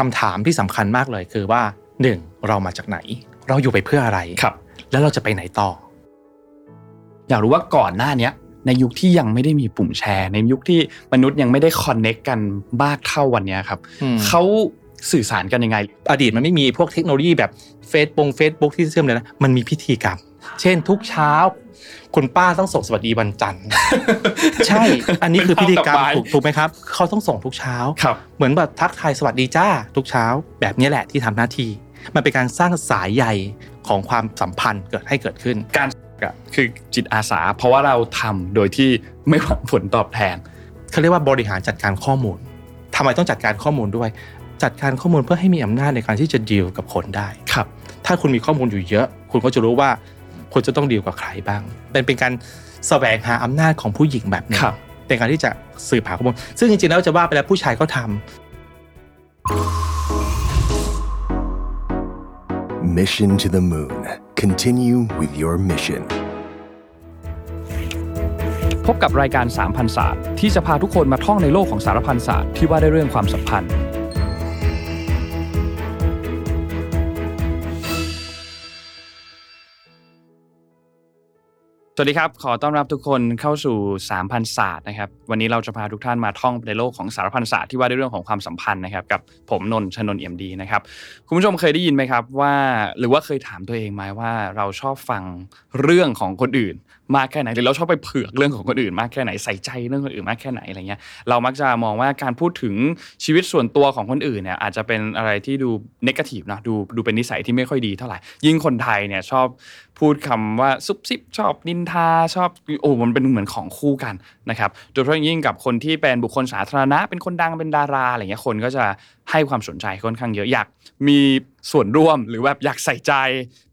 คำถามที่สำคัญมากเลยคือว่าหนึ่งเรามาจากไหน เราอยู่ไปเพื่ออะไรครับ แล้วเราจะไปไหนต่อ อยากรู้ว่าก่อนหน้าเนี้ยในยุคที่ยังไม่ได้มีปุ่มแชร์ ในยุคที่มนุษย์ยังไม่ได้ connect กันมากเท่าวันเนี้ยครับอืมเขาสื่อสารกันยังไง อดีตมันไม่มีพวกเทคโนโลยีแบบเฟซบุ๊กเฟซบุ๊กที่เชื่อมเลยนะมันมีพิธีกรรม เช่นทุกเช้า คุณป้าต้องส่งสวัสดีวันจันทร์ใช่ อันนี้คือพิธีกรรมเป็นภาพถูกถูกไหมครับ เขาต้องส่งทุกเช้าครับเหมือนแบบทักทายสวัสดีจ้าทุกเช้า แบบนี้แหละที่ทำหน้าที่ มันเป็นการสร้างสายใยของความสัมพันธ์เกิดให้เกิดขึ้น การอะคือจิตอาสา เพราะว่าเราทำโดยที่ไม่หวังผลตอบแทนเขาเรียกว่าบริหารจัดการข้อมูลทำไมต้องจัดการข้อมูลด้วย จัดการข้อมูลเพื่อให้มีอำนาจในการที่จะดีลกับคนได้ครับ ถ้าคุณมีข้อมูลอยู่เยอะ คุณก็จะรู้ว่า คุณจะต้องดีลกับใครบ้างเป็นเป็นการแสวงหาอำนาจของผู้หญิงแบบหนึงครับเป็นการที่จะสืบหาข้อมูลซึ่งจริงๆแล้วจะว่าไปแล้วผู้ชายก็ทำ Mission to the Moon. Continue with your mission. พบกับรายการสามพันศาสตร์ที่จะพาทุกคนมาท่องในโลกของสารพันศาสตร์ที่ว่าด้วยเรื่องความสัมพันธ์ สวัสดีครับ ขอต้อนรับทุกคนเข้าสู่สามพันศาสตร์นะครับ วันนี้เราจะพาทุกท่านมาท่องในโลกของสารพันศาสตร์ที่ว่าด้วยเรื่องของความสัมพันธ์นะครับ กับผมนนท์ชนนท์เอ็มดีนะครับ คุณผู้ชมเคยได้ยินไหมครับว่า หรือว่าเคยถามตัวเองไหมว่าเราชอบฟังเรื่องของคนอื่น มากแค่ไหนหรือเราชอบไปเผือกเรื่องของคนอื่นมากแค่ไหนใส่ใจเรื่องคนอื่นมากแค่ไหนอะไรเงี้ยเรามักจะมองว่าการพูดถึงชีวิตส่วนตัวของคนอื่นเนี่ยอาจจะเป็นอะไรที่ดูนกาทีฟนะดูดูเป็นนิสัยที่ไม่ค่อยดีเท่าไหร่ยิ่งคนไทยเนี่ยชอบพูดคำว่าซุบซิบชอบนินทาชอบโอ้มันเป็นเหมือนของคู่กันนะครับโดยเฉพาะยิ่งกับคนที่เป็นบุคคลสาธารณะเป็นคนดังเป็นดาราอะไรเงี้ยคนก็จะ ให้ความสนใจค่อนข้างเยอะอยากมีส่วนร่วมหรือแบบอยากใส่ใจ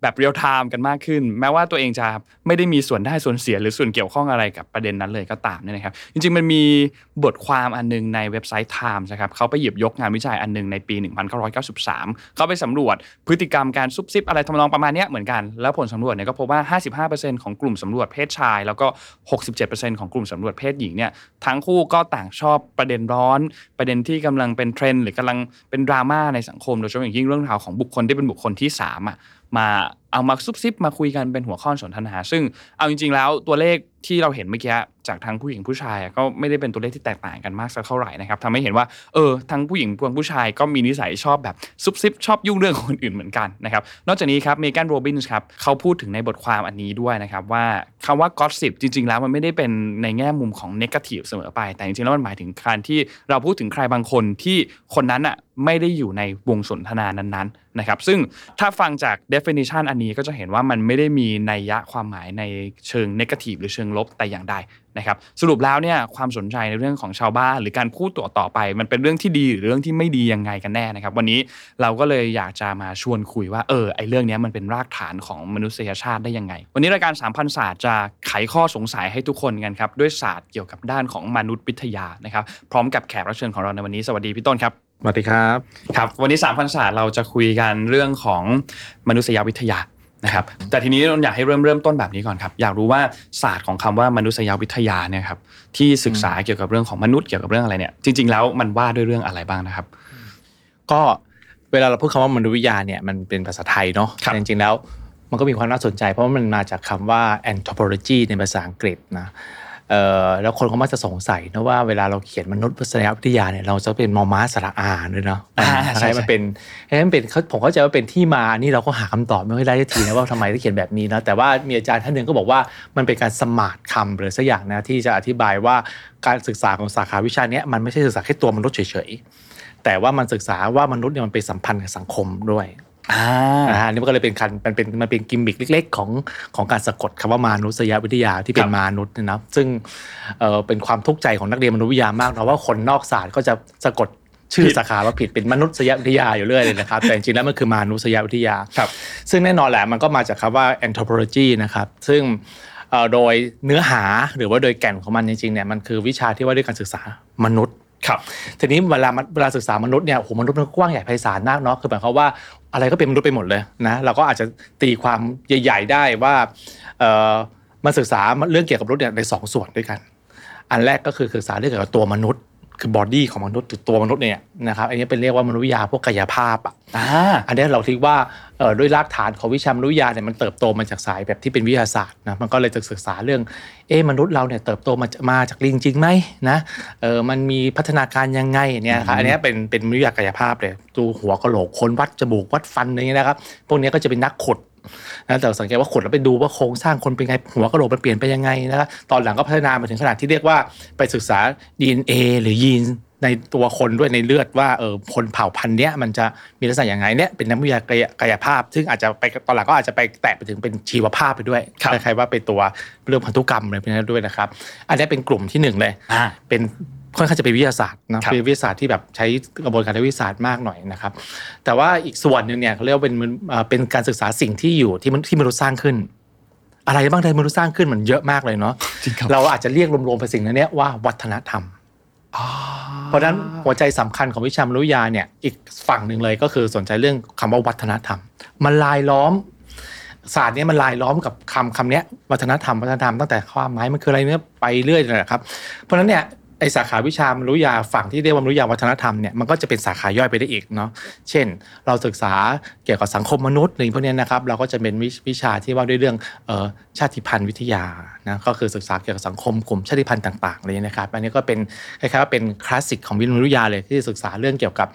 แบบเรียลไทม์กันมากขึ้น แม้ว่าตัวเองจะไม่ได้มีส่วนได้ส่วนเสียหรือส่วนเกี่ยวข้องอะไรกับประเด็นนั้นเลยก็ตามเนี่ยนะครับ จริงๆมันมีบทความอันหนึงในเว็บไซต์ Times นะครับเขาไปหยิบยกงานวิจัยอันหนึงในปี 1993 เขาไปสำรวจพฤติกรรมการซุบซิบอะไรทำนองประมาณเนี้ยเหมือนกัน แล้วผลสำรวจเนี่ยก็พบว่า 55%ของกลุ่มสำรวจเพศชาย แล้วก็ 67%ของกลุ่มสำรวจเพศหญิงเนี่ยทั้งคู่ก็ต่างชอบประเด็นร้อน ประเด็นที่กำลังเป็นเทรนด์หรือกำลังเป็นดราม่าในสังคมโดยเฉพาะอย่างยิ่งเรื่องราวของบุคคลที่เป็นบุคคลที่สามอะ มาเอามาซุบซิบมาคุยกันเป็นหัวข้อสนทนา ซึ่งเอาจริง ๆ แล้วตัวเลขที่เราเห็นเมื่อกี้จากทั้งผู้หญิงผู้ชายก็ไม่ได้เป็นตัวเลขที่แตกต่างกันมากสักเท่าไหร่นะครับทำให้เห็นว่าเออทั้งผู้หญิงทั้งผู้ชายก็มีนิสัยชอบแบบซุบซิบชอบยุ่งเรื่องคนอื่นเหมือนกันนะครับนอกจากนี้ครับเมแกนโรบินส์ครับเขาพูดถึงในบทความอันนี้ด้วยนะครับว่าคำว่า gossip จริง ๆ แล้วมันไม่ได้เป็นในแง่มุมของ negative เสมอไป แต่จริงๆแล้วมันหมายถึงการที่เราพูดถึงใครบางคนที่คนนั้นอะ ไม่ได้อยู่ในวงสนทนานั้นๆนะครับซึ่งถ้าฟังจาก definition อันนี้ก็จะเห็นว่ามันไม่ได้มีนัยยะความหมายในเชิง negative หรือเชิงลบแต่อย่างใดนะครับสรุปแล้วเนี่ยความสนใจในเรื่องของชาวบ้าน หรือการพูดต่อต่อไป มันเป็นเรื่องที่ดีหรือเรื่องที่ไม่ดียังไงกันแน่นะครับ วันนี้เราก็เลยอยากจะมาชวนคุยว่าเออไอเรื่องนี้มันเป็นรากฐานของมนุษยชาติได้ยังไง วันนี้รายการ3,000ศาสตร์จะไขข้อสงสัยให้ทุกคนกันครับด้วยศาสตร์เกี่ยวกับด้านของมนุษยวิทยานะครับพร้อมกับแขกรับเชิญของเราในวันนี้สวัสดีพี่ต้นครับ สวัสดีครับครับวันนี้สามพันศาสตร์เราจะคุยกันเรื่องของมนุษยวิทยานะครับแต่ทีนี้เราอยากให้เริ่มเริ่มต้นแบบนี้ก่อนครับ อยากรู้ว่าศาสตร์ของคำว่ามนุษยวิทยาเนี่ยครับที่ศึกษาเกี่ยวกับเรื่องของมนุษย์เกี่ยวกับเรื่องอะไรเนี่ยจริง ๆ แล้วมันว่าด้วยเรื่องอะไรบ้างนะครับ ก็เวลาเราพูดคำว่ามนุษยวิทยาเนี่ยมันเป็นภาษาไทยเนาะครับแต่จริงๆแล้วมันก็มีความน่าสนใจ เพราะว่ามันมาจากคำว่า anthropology ในภาษาอังกฤษนะเอ่อ แล้วคนเขามักจะสงสัยนะว่าเวลาเราเขียนมนุษยวิทยาเนี่ยเราจะเป็นมอม้าสระอาด้วยเนาะอ่าให้ใช่มันใช่เป็นให้มันเป็นเขาผมเข้าใจว่าเป็นที่มานี่เราก็หาคำตอบไม่ค่อยได้สักทีนะว่าทำไมต้องเขียนแบบนี้นะแต่ว่ามีอาจารย์ท่านหนึ่งก็บอกว่ามันเป็นการสมาร์ทคำหรือสักอย่างนะที่จะอธิบายว่าการศึกษาของสาขาวิชาเนี้ยมันไม่ใช่ศึกษาแค่ตัวมนุษย์เฉยๆแต่ว่ามันศึกษาว่ามนุษย์เนี่ยมันเป็นสัมพันธ์กับสังคมด้วย อ่านะฮะอันนี่มันก็เลยเป็นคันมันเป็นมันเป็นกิมมิคเล็ก ๆ ของของการสะกดคำว่ามานุษยวิทยาที่เป็ครันบมานุษย์เนยนะซึ่งเอ่อเป็นความทุกข์ใจของนักเรียนมนุษยวิทยามากเพราะว่าคนนอกศาสตร์ก็จะสะกดชื่อสาขาว่าผิดเป็นมนุษยวิทยาอยู่เรื่อยเลยนะครับ แต่จริงๆแล้วมันคือมานุษยวิทยาครับซึ่งแน่นอนแหละมันก็มาจากคำว่า anthropology นะครับซึ่งเอ่อโดยเนื้อหาหรือว่าโดยแก่นของมันจริงๆเนี่ยมันคือวิชาที่ว่าด้วยการศึกษามนุษย์ ครับทีนี้เวลาเวลาศึกษามนุษย์เนี่ยโอ้โหมนุษย์มันกว้างใหญ่ไพศาลมากเนาะคือหมายความว่าอะไรก็เป็นมนุษย์ไปหมดเลยนะเราก็อาจจะตีความใหญ่ๆได้ว่าเออมาศึกษาเรื่องเกี่ยวกับมนุษย์เนี่ยในสองส่วนด้วยกัน อันแรกก็คือศึกษาเรื่องเกี่ยวกับตัวมนุษย์ คือบอดี้ของมนุษย์หรือตัวมนุษย์เนี่ยนะครับอันนี้เป็นเรียกว่ามนุษยวิทยาพวกกายภาพอะอ่าอันนี้เราคิดว่าเอ่อด้วยรากฐานของวิชามนุษยวิทยาเนี่ยมันเติบโตมาจากสายแบบที่เป็นวิทยาศาสตร์นะมันก็เลยจะศึกษาเรื่องเอ๊ะมนุษย์เราเนี่ยเติบโตมามาจากลิงจริงไหมนะเออมันมีพัฒนาการยังไงเนี่ยครับอันนี้เป็นเป็นวิทยากายภาพเลยดูหัวกะโหลกคนวัดจมูกวัดฟันอะไรเงี้ยนะครับพวกนี้ก็จะเป็นนักขุด นะแต่สังเกตว่าขุดแล้วไปดูว่าโครงสร้างคนเป็นไงหัวกะโหลกมันเปลี่ยนไปยังไงนะครับตอนหลังก็พัฒนามาถึงขนาดที่เรียกว่าไปศึกษา DNA หรือยีนในตัวคนด้วยในเลือดว่าเออคนเผ่าพันธุ์เนี้ยมันจะมีลักษณะอย่างไงเนี่ยเป็นนักวิทยากายกายภาพ ซึ่งอาจจะไปตอนหลังก็อาจจะไปแตะไปถึงเป็นชีวภาพไปด้วยครับคล้ายๆว่าเป็นตัวเรื่องพันธุกรรมอะไรพวกนี้ด้วยนะครับ อันนี้เป็นกลุ่มที่หนึ่งเลยอ่าเป็น ค่อนข้างจะเป็นวิทยาศาสตร์นะครับเป็นวิทยาศาสตร์ที่แบบใช้กระบวนการทางวิทยาศาสตร์มากหน่อยนะครับ แต่ว่าอีกส่วนหนึ่งเนี่ยเขาเรียกว่าเป็นเอ่อเป็นการศึกษาสิ่งที่อยู่ที่มันที่มนุษย์สร้างขึ้น อะไรบ้างที่มนุษย์สร้างขึ้นมันเยอะมากเลยเนาะจริงครับเราอาจจะเรียกรวมๆไปสิ่งนั้นเนี่ยว่าวัฒนธรรมเพราะฉะนั้นหัวใจสำคัญของวิชามนุษยวิทยาเนี่ยอีกฝั่งหนึ่งเลยก็คือสนใจเรื่องคำว่าวัฒนธรรม มันลายล้อมศาสตร์เนี้มันลายล้อมกับคำคำเนี้ยวัฒนธรรมวัฒนธรรมตั้งแต่ความหมายมันคืออะไรเนี่ยไปเรื่อยเลยนะครับ เพราะฉะนั้นเนี่ย ไอสาขาวิชามนุษยาฝั่งที่เรียกว่ามนุษยาวัฒนธรรมเนี่ยมันก็จะเป็นสาขาย่อยไปได้อีกเนาะเช่น เราศึกษาเกี่ยวกับสังคมมนุษย์อะไรพวกนี้นะครับ เราก็จะเป็นวิวิชาที่ว่าด้วยเรื่องชาติพันธุ์วิทยานะก็คือศึกษาเกี่ยวกับสังคมกลุ่มชาติพันธุ์ต่างๆเลยนะครับอันนี้ก็เป็นคล้ายๆว่าเป็นคลาสสิกของวิทยาวิทยาเลยที่ศึกษาเรื่องเกี่ยวกับ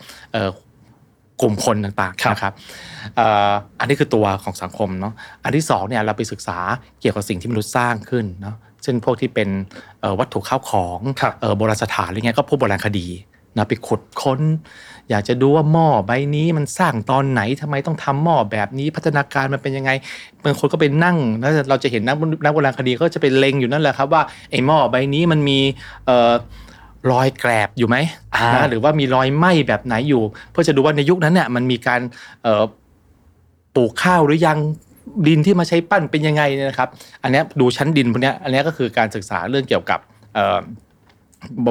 กลุ่มคนต่างๆนะครับอันนี้คือตัวของสังคมเนาะอันที่สองเนี่ยเราไปศึกษาเกี่ยวกับสิ่งที่มนุษย์สร้างขึ้นเนาะ เช่นพวกที่เป็นเอ่อวัตถุข้าวของครับเอ่อโบราณสถานอะไรเงี้ยก็พวกโบราณคดีนะไปขุดค้น อยากจะดูว่าหม้อใบนี้มันสร้างตอนไหนทำไมต้องทำหม้อแบบนี้พัฒนาการมันเป็นยังไงบางคนก็ไปนั่งแล้วเราจะเห็นนักนักโบราณคดีก็จะไปเล็งอยู่นั่นแหละครับว่าไอ้หม้อใบนี้มันมีเอ่อรอยแกรบอยู่ไหมอ่านะหรือว่ามีรอยไหม้แบบไหนอยู่ เพื่อจะดูว่าในยุคนั้นเนี่ยมันมีการเอ่อปลูกข้าวหรือยัง ดินที่มาใช้ปั้นเป็นยังไงเนี่ยนะครับ อันเนี้ยดูชั้นดินพวกเนี้ยอันเนี้ยก็คือการศึกษาเรื่องเกี่ยวกับเอ่อ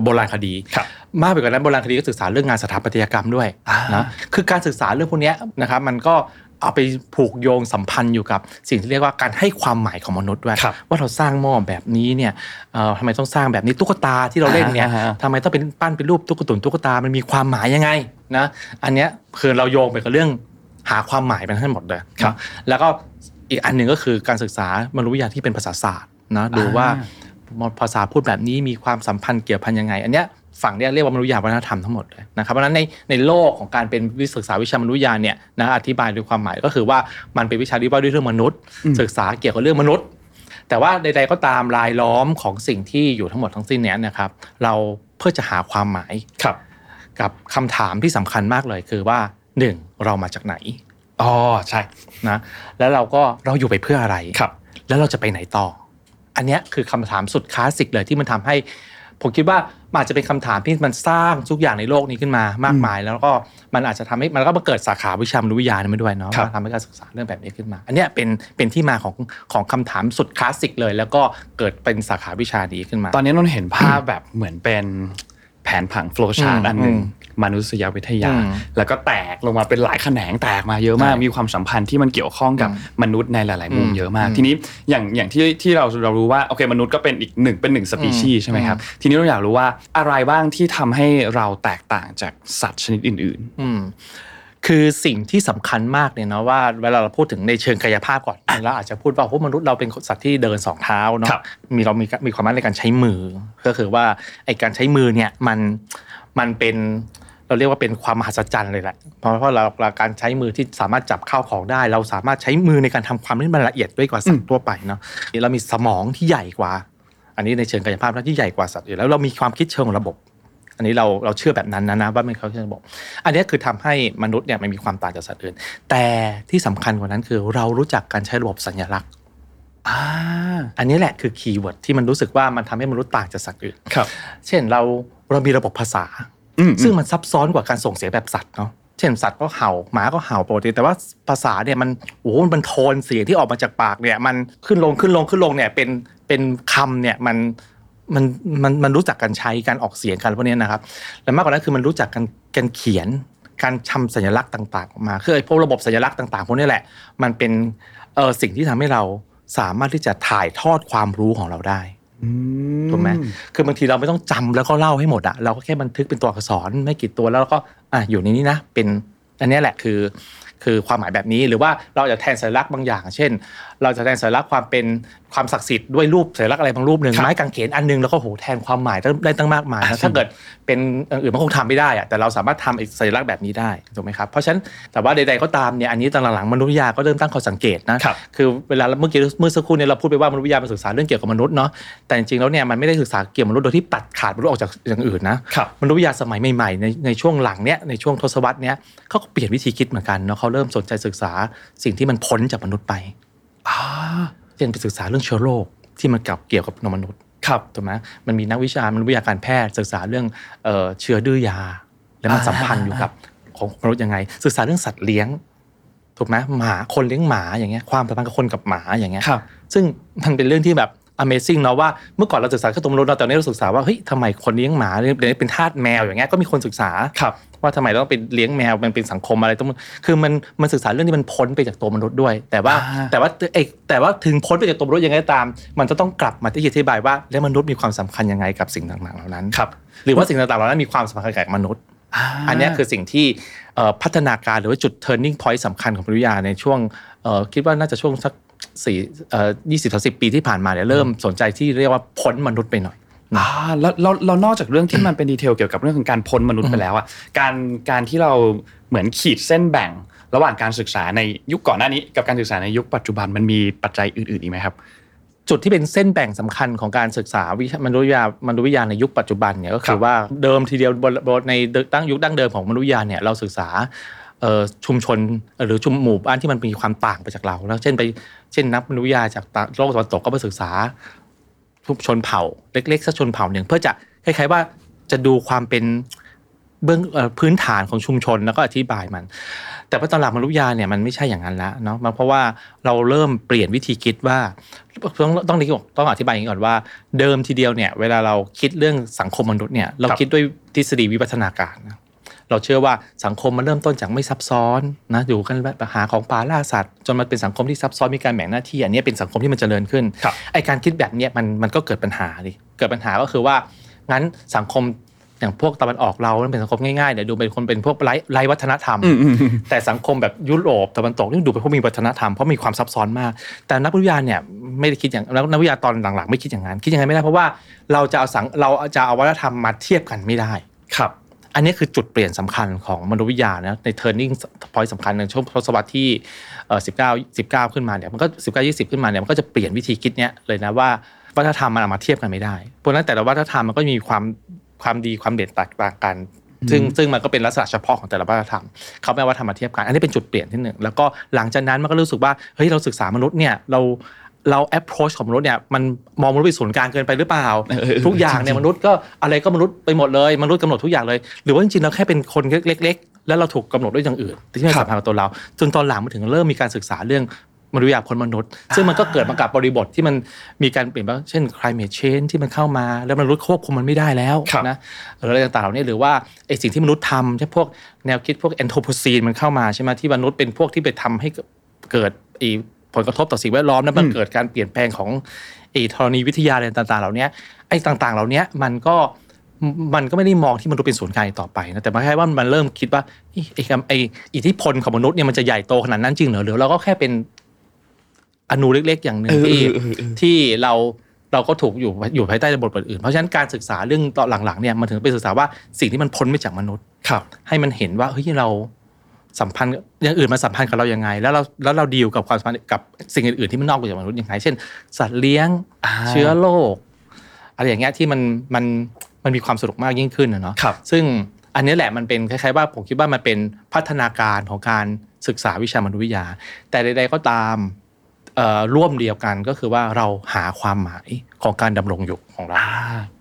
โบราณคดีครับมากไปกว่านั้นโบราณคดีก็ศึกษาเรื่องงานสถาปัตยกรรมด้วยอ่านะคือการศึกษาเรื่องพวกเนี้ยนะครับมันก็เอาไปผูกโยงสัมพันธ์อยู่กับ สิ่งที่เรียกว่าการให้ความหมายของมนุษย์ด้วยครับว่าเราสร้างหม้อแบบนี้เนี่ยเอ่อทำไมต้องสร้างแบบนี้ตุ๊กตาที่เราเล่นเนี่ยอ่าฮะทำไมต้องเป็นปั้นเป็นรูปตุ๊กตุนตุ๊กตามันมีความหมายยังไงนะอันเนี้ยคือเราโยงไปกับเรื่อง หาความหมายมันทั้งหมดเลยครับนะแล้วก็อีกอันหนึ่งก็คือการศึกษามนุษยวิทยาที่เป็นภาษาศาสตร์นะดูว่าภาษาพูดแบบนี้มีความสัมพันธ์เกี่ยวพันยังไง อันเนี้ยฝั่งเนี้ยเรียกว่ามนุษยวัฒนธรรมทั้งหมดเลยนะครับเพราะฉะนั้นในในโลกของการเป็นวิศึกษาวิชามนุษยวิทยาเนี่ยนะอธิบายด้วยความหมายก็คือว่ามันเป็นวิชาที่ว่าด้วยเรื่องมนุษย์ ศึกษาเกี่ยวกับเรื่องมนุษย์ แต่ว่าใด ๆก็ตามรายล้อมของสิ่งที่อยู่ทั้งหมดทั้งสิ้นเนี้ยนะครับ เราเพื่อจะหาความหมายครับ กับคำถามที่สำคัญมากเลยคือว่า หนึ่งเรามาจากไหนอ๋อใช่นะแล้วเราก็เราอยู่ไปเพื่ออะไรครับ แล้วเราจะไปไหนต่อ อันเนี้ยคือคำถามสุดคลาสสิกเลยที่มันทำให้ผมคิดว่ามันอาจจะเป็นคำถามที่มันสร้างทุกอย่างในโลกนี้ขึ้นมามากมาย แล้วก็มันอาจจะทำให้มันก็มาเกิดสาขาวิชามนุษยวิทยามาด้วยเนาะครับมาทำให้การศึกษาเรื่องแบบนี้ขึ้นมา อันเนี้ยเป็นเป็นที่มาของของคำถามสุดคลาสสิกเลย แล้วก็เกิดเป็นสาขาวิชานี้ขึ้นมา ตอนนี้นนท์เห็นภาพแบบเหมือนเป็นแผนผังโฟล์ชาร์ตอืมอันหนึ่งอื มมนุษยวิทยาอืมแล้วก็แตกลงมาเป็นหลายแขนงแตกมาเยอะมากใช่มีความสัมพันธ์ที่มันเกี่ยวข้องกับอืมมนุษย์ในหลาย ๆ มุมอืมเยอะมากอืมทีนี้อย่างอย่างที่ที่เราเรารู้ว่าโอเคมนุษย์ก็เป็นอีกหนึ่งเป็นหนึ่งสปีชีส์ใช่ไหมครับ ทีนี้เราอยากรู้ว่าอะไรบ้างที่ทำให้เราแตกต่างจากสัตว์ชนิดอื่นอืมคือสิ่งที่สำคัญมากเนี่ยนะว่าเวลาเราพูดถึงในเชิงกายภาพก่อนเราอาจจะพูดว่าพวกมนุษย์เราเป็นสัตว์ที่เดินสองเท้าเนาะครับมีเรามีมีความสามารถในการใช้มือ ก็คือว่าไอการใช้มือเนี่ยมัน มันเป็นเราเรียกว่าเป็นความมหัศจรรย์เลยแหละ เพราะเพราะเราเราการใช้มือที่สามารถจับข้าวของได้ เราสามารถใช้มือในการทำความที่มันละเอียดด้วยกว่าสัตว์ทั่วไปเนาะเรามีสมองที่ใหญ่กว่า อันนี้ในเชิงกายภาพนะที่ใหญ่กว่าสัตว์อื่นแล้วเรามีความคิดเชิงระบบ อันนี้เราเราเชื่อแบบนั้นนะนะว่ามันเขาเชื่อระบบ อันนี้คือทำให้มนุษย์เนี่ยมันมีความต่างจากสัตว์อื่น แต่ที่สำคัญกว่านั้นคือเรารู้จักการใช้ระบบสัญลักษณ์ๆ อ่าอันนี้แหละคือ keyword ที่มันรู้สึกว่ามันทำให้มนุษย์ต่างจากสัตว์อื่นครับ เช่นเราเรามีระบบภาษาอืมซึ่งมันซับซ้อนกว่าการส่งเสียงแบบสัตว์เนาะเช่นสัตว์ก็เห่าหมาก็เห่าปกติแต่ว่าภาษาเนี่ยมันโอ้โหมันโทนเสียงที่ออกมาจากปากเนี่ย มันขึ้นลงขึ้นลงขึ้นลงเนี่ยเป็นเป็นคำเนี่ยมันมันมันมันรู้จักการใช้การออกเสียงกันพวกเนี้ยนะครับ และมากกว่านั้นคือมันรู้จักการการเขียนการทำสัญลักษณ์ต่าง ๆ ออกมาคือไอ้พวกระบบสัญลักษณ์ต่างๆพวกนี้แหละ มันเป็นเออสิ่งที่ทำให้เรา สามารถที่จะถ่ายทอดความรู้ของเราได้อืถูกไหมคือบางทีเราไม่ต้องจำแล้วก็เล่าให้หมดอะเราก็แค่บันทึกเป็นตัวอักษรไม่กี่ตัวแล้วเราก็อะอยู่ในนี้นะ เป็นอันเนี้ยแหละคือ คือความหมายแบบนี้หรือว่าเราจะแทนสัญลักษณ์บางอย่าง เช่น เราจะแทนสัญลักษณ์ความเป็นความศักดิ์สิทธิ์ด้วยรูปสัญลักษณ์อะไรบางรูปหนึ่งครับไม้กางเขนอันหนึงแล้วก็โหแทนความหมายได้ตั้งมากมายนะถ้าเกิดเป็นอย่างอื่นมันคงทำไม่ได้อะแต่เราสามารถทำอีกสัญลักษณ์แบบนี้ได้ถูกไหมครับเพราะฉะนั้นแต่ว่าใดๆก็ตามเนี่ยอันนี้ตอนหลังๆมนุษยวิทยาก็เริ่มตั้งข้อสังเกตนะครับคือเวลาเมื่อกี้เมื่อสักครู่เนี่ยเราพูดไปว่ามนุษยวิทยาเป็นศึกษาเรื่องเกี่ยวกับมนุษย์เนาะแต่จริงๆแล้วเนี่ยมันไม่ได้ศึกษาเกี่ยวกับมนุษย์โดยที่ตัดขาดมนุษย์ออกจากอย่างอื่นนะครับมนุษยวิทยาสมัยใหม่ๆในในช่วงหลังเนี้ยในช่วงทศวรรษเนี้ยเขาก็เปลี่ยนวิธีคิดเหมือนกันเนาะเขาเริ่มสนใจศึกษาสิ่งที่มันพ้นจากมนุษย์ไปอ่า เช่นไปศึกษาเรื่องเชื้อโรคที่มันกับเกี่ยวกับมนุษย์ครับถูกไหมมันมีนักวิชามนุษยวิทยาการแพทย์ ศึกษาเรื่องเอ่อเชื้อดื้อยา และมันอ่าสัมพันธ์อยู่กับของมนุษย์ยังไง ศึกษาเรื่องสัตว์เลี้ยงถูกไหมหมาคนเลี้ยงหมาอย่างเงี้ยความสัมพันธ์กับคนกับหมาอย่างเงี้ยครับซึ่งมันเป็นเรื่องที่แบบ Amazing เนาะว่าเมื่อก่อนเราศึกษาแค่ตัวมนุษย์เราแต่วันนี้เราศึกษาว่าเฮ้ยทำไมคนเลี้ยงหมาเดี๋ยวนี้เป็นทาสแมวอย่างเงี้ยก็มีคนศึกษาครับ ว่าทำไมเราต้องไปเลี้ยงแมวมันเป็นสังคมอะไรต้องคือมันมันศึกษาเรื่องที่มันพ้นไปจากตัวมนุษย์ด้วย แต่ว่าอ่าแต่ว่าเอยแต่ว่าถึงพ้นไปจากตัวมนุษย์ยังไงก็ตาม มันจะต้องกลับมาที่อธิบายว่า แล้วมนุษย์มีความสำคัญยังไงกับสิ่งต่างๆเหล่านั้นครับหรือว่าสิ่งต่างๆเหล่านั้นมีความสำคัญกับมนุษย์อันเนี้ยคือสิ่งที่เอ่อพัฒนาการหรือว่าจุด turning point สำคัญของปริญญาในช่วงเอ่อคิดว่าน่าจะช่วงสักสี่เอ่อยี่สิบสิบปีที่ผ่านมาเนี่ยเริ่มสนใจที่เรียกว่าพ้นมนุษย์ไปหน่อย อ่าแล้วเราเรานอกจากเรื่องที่มันเป็นดีเทลเกี่ยวกับเรื่องของการพ้นมนุษย์ไปแล้วอะการการที่เราเหมือนขีดเส้นแบ่ง ระหว่างการศึกษาในยุคก่อนหน้านี้ กับการศึกษาในยุคปัจจุบันมันมีปัจจัยอื่นๆอีกไหมครับ จุดที่เป็นเส้นแบ่งสำคัญของการศึกษาวิชามนุษยวิทยามนุษยวิทยาในยุคปัจจุบันเนี่ยก็ครัคือบว่าเดิมทีเดียวบนบนในตั้งยุคดั้งเดิมของมนุษยวิทยาเนี่ยเราศึกษาเอ่อชุมชนหรือชุมหมู่บ้านที่มันมีความต่างไปจากเรา แล้วเช่นไปเช่นนักมนุษยวิทยาจากโลกตะวันตกก็ไปศึกษา ชนเผ่า เล็กๆสักชนเผ่าหนึ่งเพื่อจะคล้ายๆว่าจะดูความเป็นเบื้องพื้นฐานของชุมชนแล้วก็อธิบายมัน แต่ว่าตอนหลังมนุยาเนี่ยมันไม่ใช่อย่างนั้นแล้วเนาะเพราะว่าเราเริ่มเปลี่ยนวิธีคิดว่าต้องต้องต้องต้องอธิบายอย่างนี้ก่อนว่า เดิมทีเดียวเนี่ย เวลาเราคิดเรื่องสังคมมนุษย์เนี่ยเราคิดด้วยทฤษฎีวิวัฒนาการ เราเชื่อว่าสังคมมันเริ่มต้นจากไม่ซับซ้อนนะอยู่กันแบบหาของป่าล่าสัตว์จนมันเป็นสังคมที่ซับซ้อนมีการแบ่งหน้าที่อันนี้เป็นสังคมที่มันเจริญขึ้นครับไอการคิดแบบเนี้ยมันมันก็เกิดปัญหาดิเกิดปัญหาก็คือว่างั้นสังคมอย่างพวกตะวันออกเรามันเป็นสังคมง่ายๆเดี๋ยวดูเป็นคนเป็นพวกไร้ไร้วัฒนธรรม แต่สังคมแบบยุโรปตะวันตกนี่ดูเป็นพวกมีวัฒนธรรมเพราะมีความซับซ้อนมาก แต่นักวิทยาเนี่ยไม่ได้คิดอย่างแล้วนักวิทยาตอนหลังๆ ไม่คิดอย่างนั้นคิดอย่างนั้นไม่ได้เพราะว่าเราจะเอาสังเราจะเอาวัฒนธรรมมาเทียบกันไม่ได้ครับ อันนี้คือจุดเปลี่ยนสำคัญของมนุษยวิทยานะใน turning point สำคัญในช่วงทศวรรษที่เอ่อ19 19 ขึ้นมาเนี่ยมันก็19 20 ขึ้นมาเนี่ยมันก็จะเปลี่ยนวิธีคิดเนี้ยเลยนะว่าวัฒนธรรมมันเอามาเทียบกันไม่ได้เพราะฉะนั้นแต่ละวัฒนธรรมมันก็มีความความดีความเด่นแตกต่างกันซึ่งซึ่งมันก็เป็นลักษณะเฉพาะของแต่ละวัฒนธรรมเขาไม่เอาว่าทำมาเทียบกัน อันนี้เป็นจุดเปลี่ยนที่หนึ่งแล้วก็หลังจากนั้นมันก็รู้สึกว่าเฮ้ยเราศึกษามนุษย์เนี่ยเรา เรา approach ของมนุษย์เนี่ยมันมองมนุษย์เป็นศูนย์กลางเกินไปหรือเปล่าเออเออทุกอย่างเนี่ยมนุษย์ก็อะไรก็มนุษย์ไปหมดเลยมนุษย์กำหนดทุกอย่างเลย หรือว่าจริงๆเราแค่เป็นคนเล็ก ๆ แล้วเราถูกกำหนดด้วยอย่างอื่น ที่ไม่สัมพันธ์กับตัวเรา จนตอนหลังมันถึงเริ่มมีการศึกษาเรื่องมนุษยวิทยาพ้นมนุษย์ ซึ่งมันก็เกิดมากับบริบทที่มันมีการเปลี่ยนแปลงเช่น climate change ที่มันเข้ามา แล้วมนุษย์ควบคุมมันไม่ได้แล้วครับนะหรืออะไรต่างๆเหล่านี้หรือว่าไอสิ่งที่มนุษย์ทำเช่นพวกแนวคิดพวก anthropocene มันเข้ามาใช่ไหมที่มนุษย์เป็นพวกที่ไปทำให้เกิดไอ ผลกระทบต่อสิ่งแวดล้อมแล้วมันเกิดการเปลี่ยนแปลงของไอธรณีวิทยาอะไรต่าง ๆ เหล่านี้ไอต่างๆ เหล่านี้มันก็มันก็ไม่ได้มองที่มนุษย์เป็นศูนย์กลางอีกต่อไปนะแต่ไม่ใช่ว่ามันเริ่มคิดว่าเอ้ยไอ้คำไออิทธิพลของมนุษย์เนี่ยมันจะใหญ่โตขนาดนั้นจริงเหรอหรือเราก็แค่เป็นอนูเล็กๆ อย่างหนึ่งเออที่เออเออเออที่เราเราก็ถูกอยู่อยู่ภายใต้บทบทอื่น เพราะฉะนั้นการศึกษาเรื่องตอนหลังๆเนี่ยมันถึงไปศึกษาว่าสิ่งที่มันพ้นไปจากมนุษย์ครับ ให้มันเห็นว่าเฮ้ยเรา สัมพันธ์อย่างอื่นมาสัมพันธ์กับเรายังไง แล้วเราแล้วเราดีลกับความสัมพันธ์กับสิ่งอื่นๆที่มันนอกไปจากมนุษย์ยังไง เช่น สัตว์เลี้ยงอ่าเชื้อโรคอะไรอย่างเงี้ยที่มันมันมันมีความสนุกมากยิ่งขึ้นนะเนาะครับซึ่งอันนี้แหละมันเป็นคล้ายๆว่าผมคิดว่ามันเป็นพัฒนาการของการศึกษาวิชามนุษยวิทยา แต่ใด ๆก็ตามเอ่อ ร่วมเดียวกันก็คือว่าเราหาความหมายของการดำรงอยู่ของเราอ่า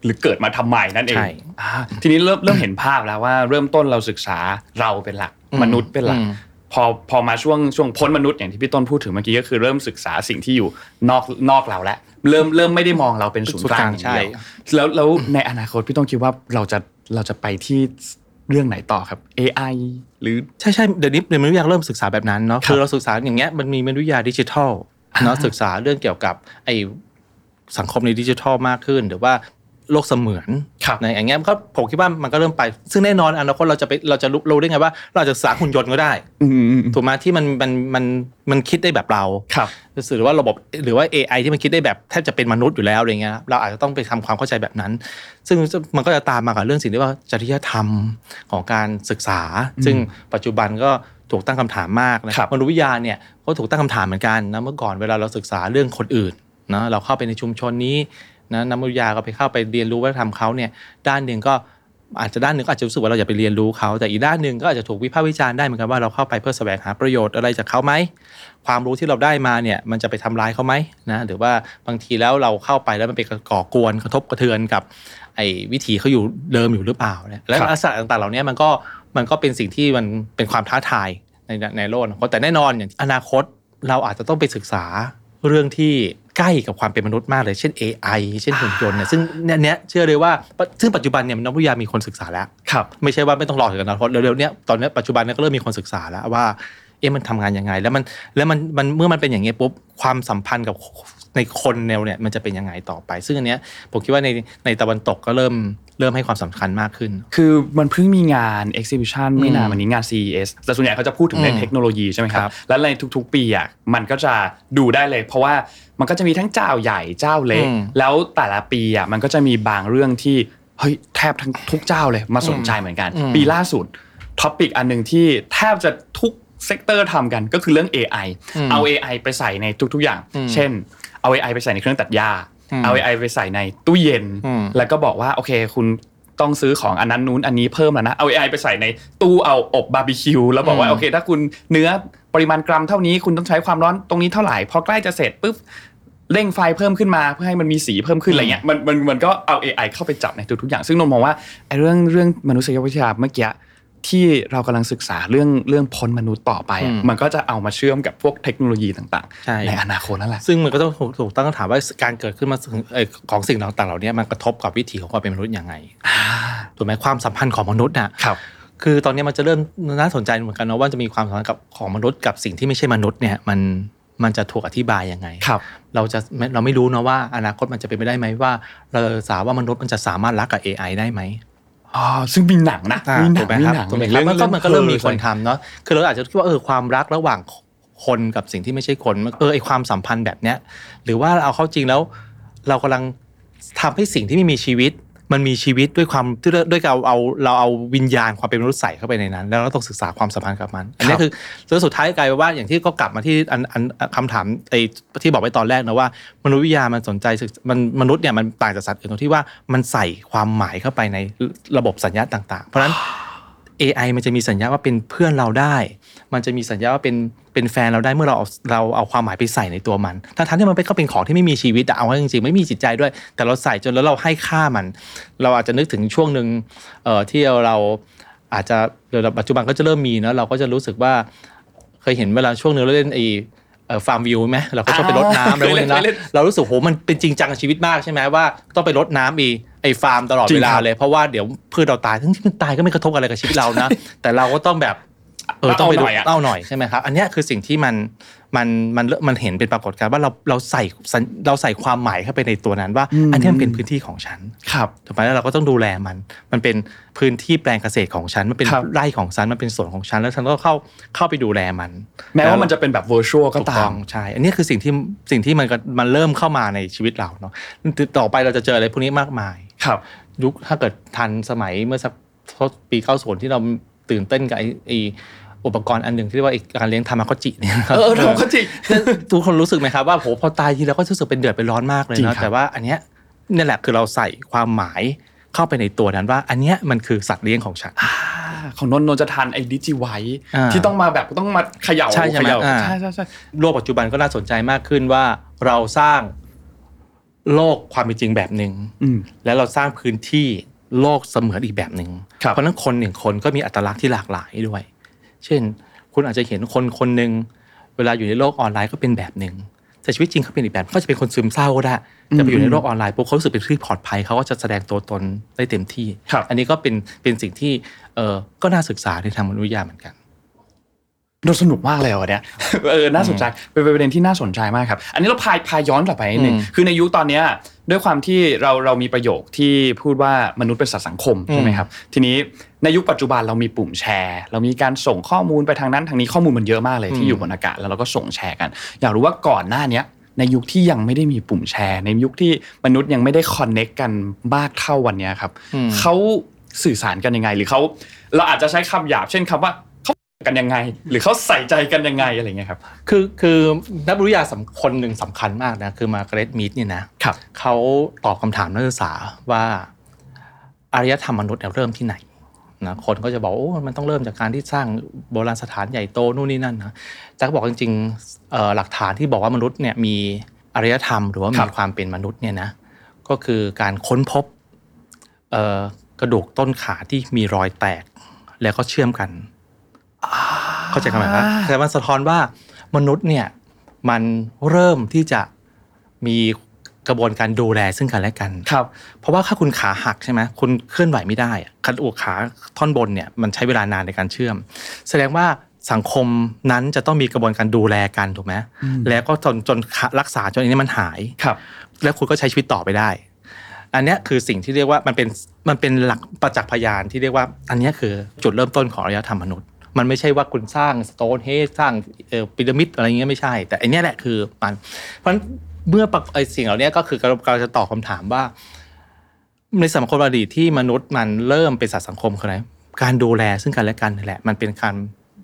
หรือเกิดมาทำไมนั่นเองใช่อ่าทีนี้เริ่มเริ่มเห็นภาพแล้วว่า เริ่มต้นเราศึกษาเราเป็นหลักอืมมนุษย์เป็นหลักอืมพอพอมาช่วงช่วงพ้นมนุษย์อย่างที่พี่ต้นพูดถึงเมื่อกี้ก็คือเริ่มศึกษาสิ่งที่อยู่นอกนอกเราแล้วเริ่มเริ่มไม่ได้มองเราเป็นศูนย์กลางอย่างใช่เดียวแล้วแล้วในอนาคตพี่ต้นคิดว่าเราจะเราจะไปที่เรื่องไหนต่อครับ AI หรือใช่ใช่เดี๋ยวนี้เดี๋ยวมนุษย์วิทยาเริ่มศึกษาแบบนั้นเนาะครับคือเราศึกษาอย่างเงี้ยมันมีมนุษยวิทยาดิจิทัล เนาะศึกษาเรื่องเกี่ยวกับไอ้สังคมในดิจิทัลมากขึ้น หรือว่าโลกเสมือนครับในอย่างเงี้ยก็ผมคิดว่ามันก็เริ่มไป ซึ่งแน่นอนอนาคตเราจะไปเราจะรู้รู้ได้ไงว่า เราจะศึกษาหุ่นยนต์ก็ได้อืมอืมอืมถูกไหมที่มันมันมันมันคิดได้แบบเราครับหรือว่าระบบหรือว่า AI ที่มันคิดได้แบบแทบจะเป็นมนุษย์อยู่แล้วอะไรเงี้ยเราอาจจะต้องไปทำความเข้าใจแบบนั้น ซึ่งมันก็จะตามมากับเรื่องสิ่งที่ว่าจริยธรรมของการศึกษา ซึ่งปัจจุบันก็ ถูกตั้งคำถามมากนะครับมนุษยวิทยาเนี่ยก็ถูกตั้งคำถามเหมือนกันนะเมื่อก่อนเวลาเราศึกษาเรื่องคนอื่นนะเราเข้าไปในชุมชนนี้นะนักมนุษยวิทยาก็ไปเข้าไปเรียนรู้วัฒนธรรมเขาเนี่ยด้านหนึ่งก็อาจจะด้านหนึ่งก็อาจจะรู้สึกว่าเราอย่าไปเรียนรู้เขาแต่อีกด้านหนึ่งก็อาจจะถูกวิพากษ์วิจารณ์ได้เหมือนกันว่าเราเข้าไปเพื่อแสวงหาประโยชน์อะไรจากเขาไหมความรู้ที่เราได้มาเนี่ยมันจะไปทำร้ายเขาไหมนะหรือว่าบางทีแล้วเราเข้าไปแล้วมันไปก่อกวนกระทบกระเทือนกับไอ้วิถีเขาอยู่เดิมอยู่หรือเปล่าเนี่ยและครับลักษณะต่างๆเหล่านี้มันก็ มันก็เป็นสิ่งที่มันเป็นความท้าทายในในโลกอนาคตแต่แน่นอนอย่างอนาคตเราอาจจะต้องไปศึกษาเรื่องที่ใกล้กับความเป็นมนุษย์มากเลย เช่น AI เช่นหุ่นยนต์เนี่ยซึ่งเนี่ยเนี้ยเชื่อเลยว่าซึ่งปัจจุบันเนี่ยนักวิทยามีคนศึกษาแล้วครับไม่ใช่ว่าไม่ต้องรอถึงอนาคตเร็วๆเนี้ยตอนเนี้ยปัจจุบันเนี้ยก็เริ่มมีคนศึกษาแล้วว่าเอ๊ะมันทำงานยังไง แล้วมันแล้วมันมันเมื่อมันเป็นอย่างเงี้ยปุ๊บความสัมพันธ์กับ ในคนแนวเนี่ยมันจะเป็นยังไงต่อไป ซึ่งอันเนี้ยผมคิดว่าในในตะวันตกก็เริ่มเริ่มให้ความสำคัญมากขึ้น คือมันเพิ่งมีงาน exhibition ไม่นานอืมวันนี้งาน CES แต่ส่วนใหญ่เขาจะพูดถึงในอืมเทคโนโลยีใช่ไหมคครัรับบแล้วในทุกๆ ปีอะมันก็จะดูได้เลย เพราะว่ามันก็จะมีทั้งเจ้าใหญ่เจ้าเล็กอืมแล้วแต่ละปีอะมันก็จะมีบางเรื่องที่เฮ้ยแทบทั้งทุกเจ้าเลยมาสนใจเหมือนกันอืมปีล่าสุด topic อันหนึ่งที่แทบจะทุก sector ทำกันก็คือเรื่อง AI อืมเอา AI ไปใส่ในทุกๆอย่างอืมเช่น เอา AI ไปใส่ในเครื่องตัดหญ้าอืมเอา AI ไปใส่ในตู้เย็นอืมแล้วก็บอกว่าโอเคคุณต้องซื้อของอันนั้นนู้นอันนี้เพิ่มแล้วนะเอา AI ไปใส่ในตู้เอาอบบาร์บีคิวแล้วบอกว่าอืมโอเค ถ้าคุณเนื้อปริมาณกรัมเท่านี้คุณต้องใช้ความร้อนตรงนี้เท่าไหร่พอใกล้จะเสร็จปุ๊บเร่งไฟเพิ่มขึ้นมาเพื่อให้มันมีสีเพิ่มขึ้นอะไรเงี้ยมันมันมันก็เอา AI เข้าไปจับในทุกๆอย่าง ซึ่งนนท์มองว่าไอ้เรื่องเรื่องมนุษยวิทยาเมื่อกี้ ที่เรากำลังศึกษาเรื่องเรื่องพ้นมนุษย์ต่อไปอะอืมมันก็จะเอามาเชื่อมกับพวกเทคโนโลยีต่างใช่ๆในอนาคตนั่นแหละซึ่งมันก็ต้องถูกถูกตั้งคำถามว่าการเกิดขึ้นมาเอ่อของสิ่งต่างๆเหล่านี้มันกระทบกับวิถีของความเป็นมนุษย์ยังไงถูกไหมความสัมพันธ์ของมนุษย์น่ะครับคือตอนนี้มันจะเริ่มน่าสนใจเหมือนกันนะว่าจะมีความสัมพันธ์กับของมนุษย์กับสิ่งที่ไม่ใช่มนุษย์เนี่ยมันมันจะถูกอธิบายยังไงครับเราจะไม่เราไม่รู้นะว่าอนาคตมันจะเป็นไปได้ไหมว่า เราจะสาว่ามนุษย์มันจะสามารถรักกับ AI ได้ไหม อ๋อซึ่งมีหนังนะอ่ามีหนัถูงกไหมมีครับหนังถูกไหมอย่างครับเรื่องมันก็มันก็เริ่มมีคนททำเนาะคือเราอาจจะคิดว่าเออความรักระหว่างคนกับสิ่งที่ไม่ใช่คนเออไอความสัมพันธ์แบบเนี้ยหรือว่าเอาเข้าจริงแล้ว เรากำลังทำให้สิ่งที่ไม่มีชีวิต มันมีชีวิตด้วยความด้วยด้วยการเอาเราเอาวิญญาณความเป็นมนุษย์ใส่เข้าไปในนั้น แล้วเราต้องศึกษาความสัมพันธ์กับมัน อันนี้คือแล้วสุดท้ายกลายเป็นว่าอย่างที่ก็กลับมาที่อันอันคำถามไอ้ที่บอกไว้ตอนแรกนะว่า มนุษยวิทยามันสนใจศึกมันมนุษย์เนี่ยมันต่างจากสัตว์อื่นตรงที่ว่ามันใส่ความหมายเข้าไปในระบบสัญญาณต่าง ๆ เพราะฉะนั้น AI มันจะมีสัญญาว่าเป็นเพื่อนเราได้ มันจะมีสัญญาว่าเป็นเป็นแฟนเราได้เมื่อเราเอาเราเอาความหมายไปใส่ในตัวมันทั้งๆที่มันเป็นก็เป็นของที่ไม่มีชีวิตอะเอาเข้าจริงๆไม่มีจิตใจด้วย แต่เราใส่จนแล้วเราให้ค่ามัน เราอาจจะนึกถึงช่วงหนึ่งเอ่อที่เราอาจจะเดี๋ยวปัจจุบันก็จะเริ่มมีเนอะเราก็จะรู้สึกว่าเคยเห็นเวลาช่วงหนึ่งเราเล่นไอ้ฟาร์มวิวไหมเราก็ชอบไปรดน้ำอะไรพวกนี้เคยเล่นเคยเล่นะนเรารู้สึกโหมันเป็นจริงจังกับชีวิตมากใช่ไหมว่าต้องไปรดน้ำอีไอ้ฟาร์มตลอดจริเวงลาครับเลยเพราะว่าเดี๋ยวพืชเราตายทั้งที่มันตายก็ไม่กระทบอะไรกับชีวิตเรานะ แต่เราก็ต้องแบบ เออต้องไปดูเอาหน่อยอะเล่าหน่อยใช่ไหมครับอันเนี้ยคือสิ่งที่มันมันมันมันเห็นเป็นปรากฏการณ์ว่าเราเราใส่สัญเราใส่ความหมายเข้าไปในตัวนั้นว่า อันเนี้ยมันเป็นพื้นที่ของฉันครับถูกไหมแล้วเราก็ต้องดูแลมัน มันเป็นพื้นที่แปลงเกษตรของฉันมันเป็นครับไร่ของฉันมันเป็นสวนของฉันแล้วฉันก็เข้าเข้าไปดูแลมัน แม้ว่ามันจะเป็นแบบ virtual ก็ถูกตาต้อมงใช่อันนี้คือสิ่งที่สิ่งที่มันก็มันเริ่มเข้ามาในชีวิตเราเนาะต่อไปเราจะเจออะไรพวกนี้มากมายครับ ยุคถ้าเกิดทันสมัยเมื่อสักปีเก้าศูนย์ที่เราตื่นเต้นกับไอ้ไอ้อุปกรณ์อันหนึ่งที่เรียกว่าไอ้การเลี้ยงทามากจิเนี่ยครับเออทำก็จริงทุกคนรู้สึกไหมครับว่าโหพอตายทีแล้วก็รู้สึกเป็นเดือดเป็นร้อนมากเลยจริงนะครับแต่ว่าอันเนี้ยนี่แหละคือเราใส่ความหมายเข้าไปในตัวนั้นว่า อันเนี้ยมันคือสัตว์เลี้ยงของฉันของนนท์นนท์จะทันไอ้ดิจิไวอ่าที่ต้องมาแบบต้องมาเขย่าใช่ใช่ไหมเขย่าอ่าใช่ใช่ใช่โลกปัจจุบันก็น่าสนใจมากขึ้นว่าเราสร้างโลกความเป็นจริงแบบหนึ่งอืมแล้วเราสร้างพื้นที่โลกเสมือนอีกแบบหนึ่งครับเพราะฉะนั้นคนหนึ่งคนก็มีอัตลักษณ์ที่หลากหลายด้วย เช่น คุณอาจจะเห็นคนคนหนึ่งเวลาอยู่ในโลกออนไลน์ก็เป็นแบบหนึ่งแต่ชีวิตจริงเขาเป็นอีกแบบเขาจะเป็นคนซึมเศร้าก็ได้แต่ไปอยู่ในโลกออนไลน์ปุ๊บเขารู้สึกเป็นที่ปลอดภัยเขาก็จะแสดงตัวตนได้เต็มที่ครับอันนี้ก็เป็นเป็นสิ่งที่เออก็น่าศึกษาในทางมนุษยวิทยาเหมือนกันดูสนุกมากเลยวันเนี้ยเออน่าสนใจเป็นประเด็นที่น่าสนใจมากครับ อันนี้เราพายพายย้อนกลับไปนิดนึงอืมคือในยุคตอนเนี้ยด้วยความที่เราเรามีประโยคที่พูดว่ามนุษย์เป็นสัตว์สังคมใช่ไหมครับ ทีนี้ ในยุคปัจจุบันเรามีปุ่มแชร์ เรามีการส่งข้อมูลไปทางนั้นทางนี้ข้อมูลมันเยอะมากเลยที่อยู่บนอากาศแล้วเราก็ส่งแชร์กัน อยากรู้ว่าก่อนหน้าเนี้ยในยุคที่ยังไม่ได้มีปุ่มแชร์ ในยุคที่มนุษย์ยังไม่ได้คอนเน็กกันมากเท่าวันเนี้ยครับอืมเขาสื่อสารกันยังไง หรือเขาเราอาจจะใช้คำหยาบเช่นคำว่าเขากันยังไง หรือเขาใส่ใจกันยังไงอะไรเงี้ยครับคือคือนักวิทยาสำคนหนึ่งสำคัญมากนะคือมาร์กาเร็ตมีดเนี่ยนะครับเขาตอบคำถามนักศึกษาว่าอารยธรรมมนุษย์เนี่ยเริ่มที่ไหน นะคนก็จะบอกโอ้มันต้องเริ่มจากการที่สร้างโบราณสถานใหญ่โตนู่นนี่นั่นนะแต่ก็บอกจริงๆเอ่อหลักฐานที่บอกว่ามนุษย์เนี่ยมีอารยธรรม หรือว่าคมีรับความเป็นมนุษย์เนี่ยนะก็คือการค้นพบเอ่อกระดูกต้นขาที่มีรอยแตกแล้วก็เชื่อมกันเข้าใจคำไหมครับแต่มันสะท้อนว่ามนุษย์เนี่ยมันเริ่มที่จะมี กระบวนการดูแลซึ่งกันและกัน ครับ เพราะว่าถ้าคุณขาหักใช่ไหมคุณเคลื่อนไหวไม่ได้อะกระดูกขาท่อนบนเนี่ยมันใช้เวลานานในการเชื่อม แสดงว่าสังคมนั้นจะต้องมีกระบวนการดูแลกันถูกไหมแล้วก็จนจนรักษาจนอันนี้มันหาย ครับ แล้วคุณก็ใช้ชีวิตต่อไปได้ อันเนี้ยคือสิ่งที่เรียกว่ามันเป็นมันเป็นหลักประจักษ์พยานที่เรียกว่า อันเนี้ยคือจุดเริ่มต้นของอารยธรรมมนุษย์ มันไม่ใช่ว่าคุณสร้างสโตนเฮดสร้างเอ่อพีระมิดอะไรเงี้ยไม่ใช่ แต่อันเนี้ยแหละคือมันเพราะฉะนั้น เมื่อปะไอสิ่งเหล่านี้ก็คือกำลังกำลังจะตอบคำถามว่า ในสังคมอดีตที่มนุษย์มันเริ่มเป็นสัตว์สังคมคืออะไรการดูแลซึ่งกันและกันนี่แหละ มันเป็นการ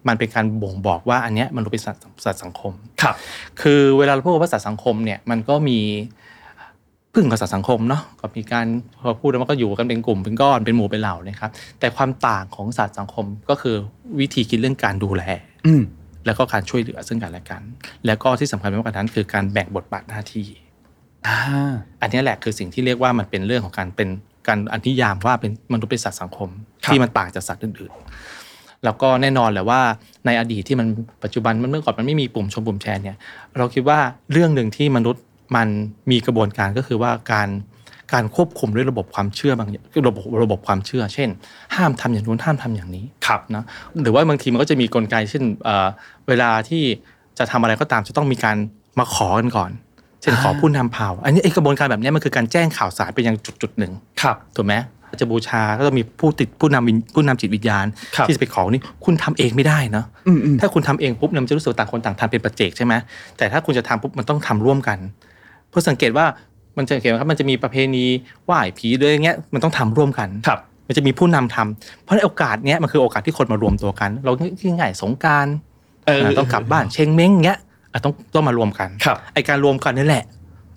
มันเป็นการบ่งบอกว่าอันเนี้ยมนุษย์เป็นสัตว์สัตว์สังคมครับ คือเวลาเราพูดว่าสัตว์สังคมเนี่ยมันก็มีพึ่งกับสัตว์สังคมเนาะก็มีการพอพูดแล้วมันก็อยู่กันเป็นกลุ่มเป็นก้อนเป็นหมู่เป็นเหล่านะครับ แต่ความต่างของสัตว์สังคมก็คือวิธีคิดเรื่องการดูแลอืม แล้วก็การช่วยเหลือซึ่งกันและกัน แล้วก็ที่สำคัญไปกว่านั้นคือการแบ่งบทบาทหน้าที่อ่าอันนี้แหละคือสิ่งที่เรียกว่ามันเป็นเรื่องของการเป็นการอนิยามว่าเป็นมนุษย์เป็นสัตว์สังคม ที่มันต่างจากสัตว์อื่นๆ แล้วก็แน่นอนแหละว่าในอดีตที่มันปัจจุบันมันเมื่อก่อนมันไม่มีปุ่มชมปุ่มแชร์เนี่ยเราคิดว่าเรื่องหนึ่งที่มนุษย์มันมีกระบวนการก็คือว่าการ การควบคุมด้วยระบบความเชื่อบางอย่างคือระบบระบบความเชื่อ เช่น ห้ามทำอย่างนู้นห้ามทำอย่างนี้ครับนะหรือว่าบางทีมันก็จะมีกลไกเช่นเอ่อเวลาที่จะทำอะไรก็ตามจะต้องมีการมาขอกันก่อน เช่นขอผู้นำเผ่า อันนี้ไอ้กระบวนการแบบนี้มันคือการแจ้งข่าวสารไปยังจุดจุดๆหนึ่งครับถูกไหมจะบูชาก็ต้องมีผู้ติดผู้นำวิญผู้นำจิตวิญญาณครับที่จะไปขอนี่คุณทำเองไม่ได้เนาะอืมอืมถ้าคุณทำเองปุ๊บเนี่ยมันจะรู้สึกว่าต่างคนต่างทำเป็นปัจเจกใช่ไหมแต่ถ้าคุณจะทำปุ๊บมันต้องทำร่วมกัน เพื่อสังเกตว่า มันจะสังเกตว่าครับมันจะมีประเพณีไหว้ผีเลยอย่างเงี้ยมันต้องทำร่วมกันครับ มันจะมีผู้นำทำเพราะในโอกาสเนี้ยมันคือโอกาสที่คนมารวมตัวกัน เราง่ายๆสงกรารเออต้องกลับบ้านเชงเม้งเงี้ยอะต้องต้องมารวมกันครับไอการรวมกันนี่แหละ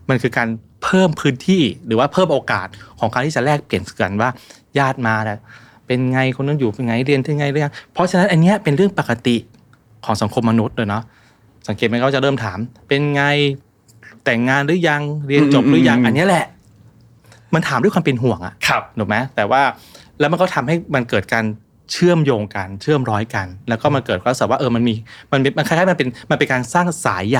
มันคือการเพิ่มพื้นที่หรือว่าเพิ่มโอกาสของการที่จะแลกเปลี่ยนกันว่าญาติมาแล้วเป็นไงคนนั้นอยู่เป็นไงเรียนที่ไงเรื่องเพราะฉะนั้นอันเนี้ยเป็นเรื่องปกติของสังคมมนุษย์เลยเนาะสังเกตไหมเขาจะเริ่มถาม เป็นไง แต่งงานหรือยังเรียนจบหรือยังอืมอันเนี้ยแหละ มันถามด้วยความเป็นห่วงอะครับถูกไหมแต่ว่าแล้วมันก็ทำให้มันเกิดการเชื่อมโยงกันเชื่อมร้อยกัน แล้วก็มันเกิดความรู้สึกว่าเออมันมีมันเป็นมันคล้ายๆมันเป็นมันเป็นการสร้างสายใย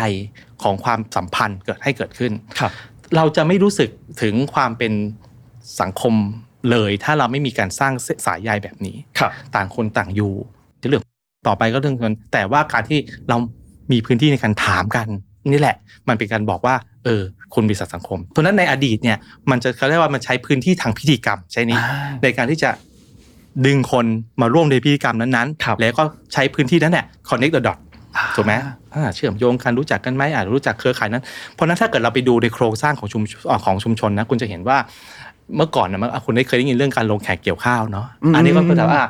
ของความสัมพันธ์เกิดให้เกิดขึ้นครับ เราจะไม่รู้สึกถึงความเป็นสังคมเลย ถ้าเราไม่มีการสร้างสายใยแบบนี้ครับต่างคนต่างอยู่จะเรื่องต่อไปก็เรื่องกันแต่ว่าการที่เรามีพื้นที่ในการถามกัน นี่แหละ มันเป็นการบอกว่าเออคุณมีสัตว์สังคม เพราะฉะนั้นในอดีตเนี่ยมันจะเขาเรียกว่ามันใช้พื้นที่ทางพิธีกรรมใช่นี้อ่าในการที่จะดึงคนมาร่วมในพิธีกรรมนั้นครับๆแล้วก็ใช้พื้นที่นั้นแหละ connect the dot ถูกไหมอ่าเชื่อมโยงกันรู้จักกันไหมอาจรู้จักเครือข่ายนั้น เพราะฉะนั้นถ้าเกิดเราไปดูในโครงสร้างของชุมอ่าของชุมชนนะคุณจะเห็นว่าเมื่อก่อนนะมันอะคุณได้เคยได้ยินเรื่องการลงแขกเกี่ยวข้าวเนาะอืมอันนี้ก็คือแบบว่า